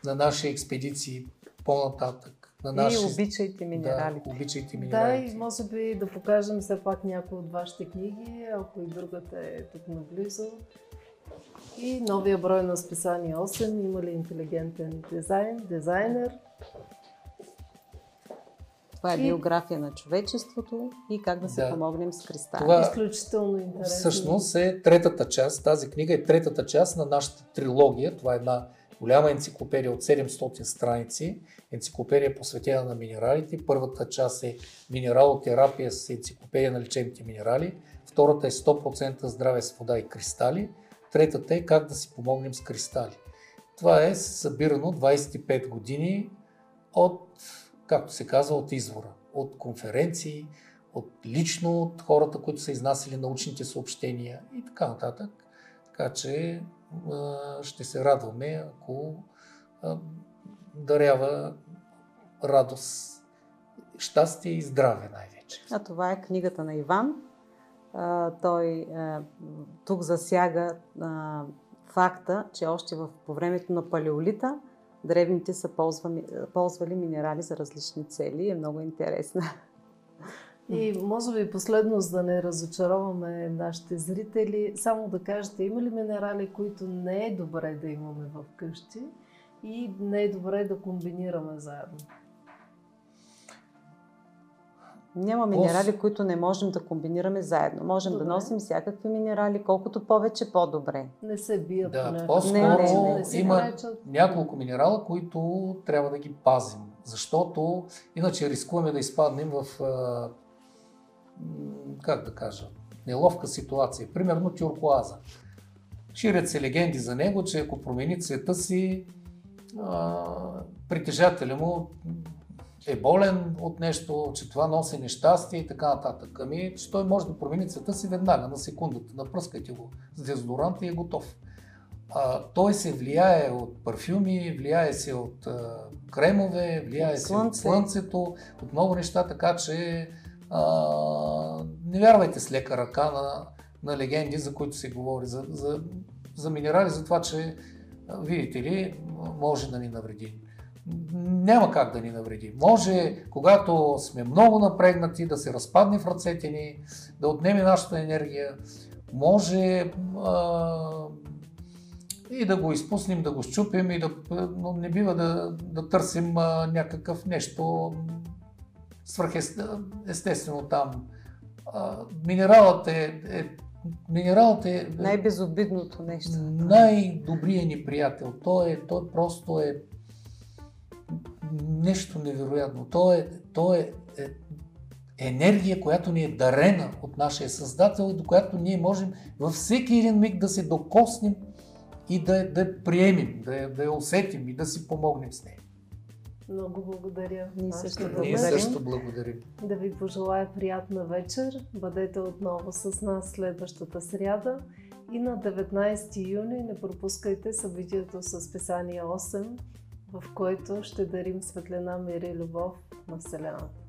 на наши експедиции по-нататък. На наши... И обичайте минералите. Да, обичайте Да, минералите. и може би да покажем все пак някои от вашите книги, ако и другата е тук наблизо. И новия брой на списание 8, има ли интелигентен дизайн, дизайнер. Това е И- биография на човечеството и как да се Да. помогнем с кристали. Това- Изключително интересно. Всъщност е третата част. Тази книга е третата част на нашата трилогия. Това е една голяма енциклопедия от 700 страници. Енциклопедия посветена на минералите. Първата част е минералотерапия с енциклопедия на лечебните минерали. Втората е 100% здраве с вода и кристали. Третата е как да си помогнем с кристали. Това е събирано 25 години от, както се казва, от извора. От конференции, от лично от хората, които са изнасяли научните съобщения и така нататък. Така че ще се радваме, ако дарява радост, щастие и здраве най-вече. А това е книгата на Иван. Той тук засяга факта, че още в, по времето на палеолита древните са ползвали, ползвали минерали за различни цели. Е много интересна. И може би последно, за да не разочароваме нашите зрители, само да кажете, има ли минерали, които не е добре да имаме в къщи и не е добре да комбинираме заедно? Няма минерали, Ос... които не можем да комбинираме заедно. Можем добре. да носим всякакви минерали, колкото повече, по-добре. Не се бият. Да, по-скоро не, не, не, не има речат. няколко минерала, които трябва да ги пазим. Защото иначе рискуваме да изпаднем в, как да кажа, неловка ситуация. Примерно тюркоаза. Ширят се легенди за него, че ако промени цвета си, притежателя му е болен от нещо, че това носи нещастие и така нататък. Ами, че той може да промени цвета си веднага, на секундата. Напръскайте го с дезодорант и е готов. А, той се влияе от парфюми, влияе се от а, кремове, влияе се от слънцето, от много неща, така че а, не вярвайте с лека ръка на, на легенди, за които се говори, за, за, за минерали, за това, че видите ли, може да ни навреди няма как да ни навреди. Може, когато сме много напрегнати, да се разпадне в ръцете ни, да отнеме нашата енергия. Може а, и да го изпуснем, да го щупим, и да, но не бива да, да търсим а, някакъв нещо свръхестествено там. А, минералът е, е Минералът е... Най-безобидното нещо. Най-добрият ни приятел. Той, е, той просто е нещо невероятно. То е, то е, е енергия, която ни е дарена от нашия Създател и до която ние можем във всеки един миг да се докоснем и да, да я приемем, да я, да я усетим и да си помогнем с нея. Много благодаря. Ние също благодарим. Ние също благодарим. Да ви пожелая приятна вечер. Бъдете отново с нас следващата сряда. И на 19 юни не пропускайте събитието с писание 8 в който ще дарим светлина, мир и любов на Вселената.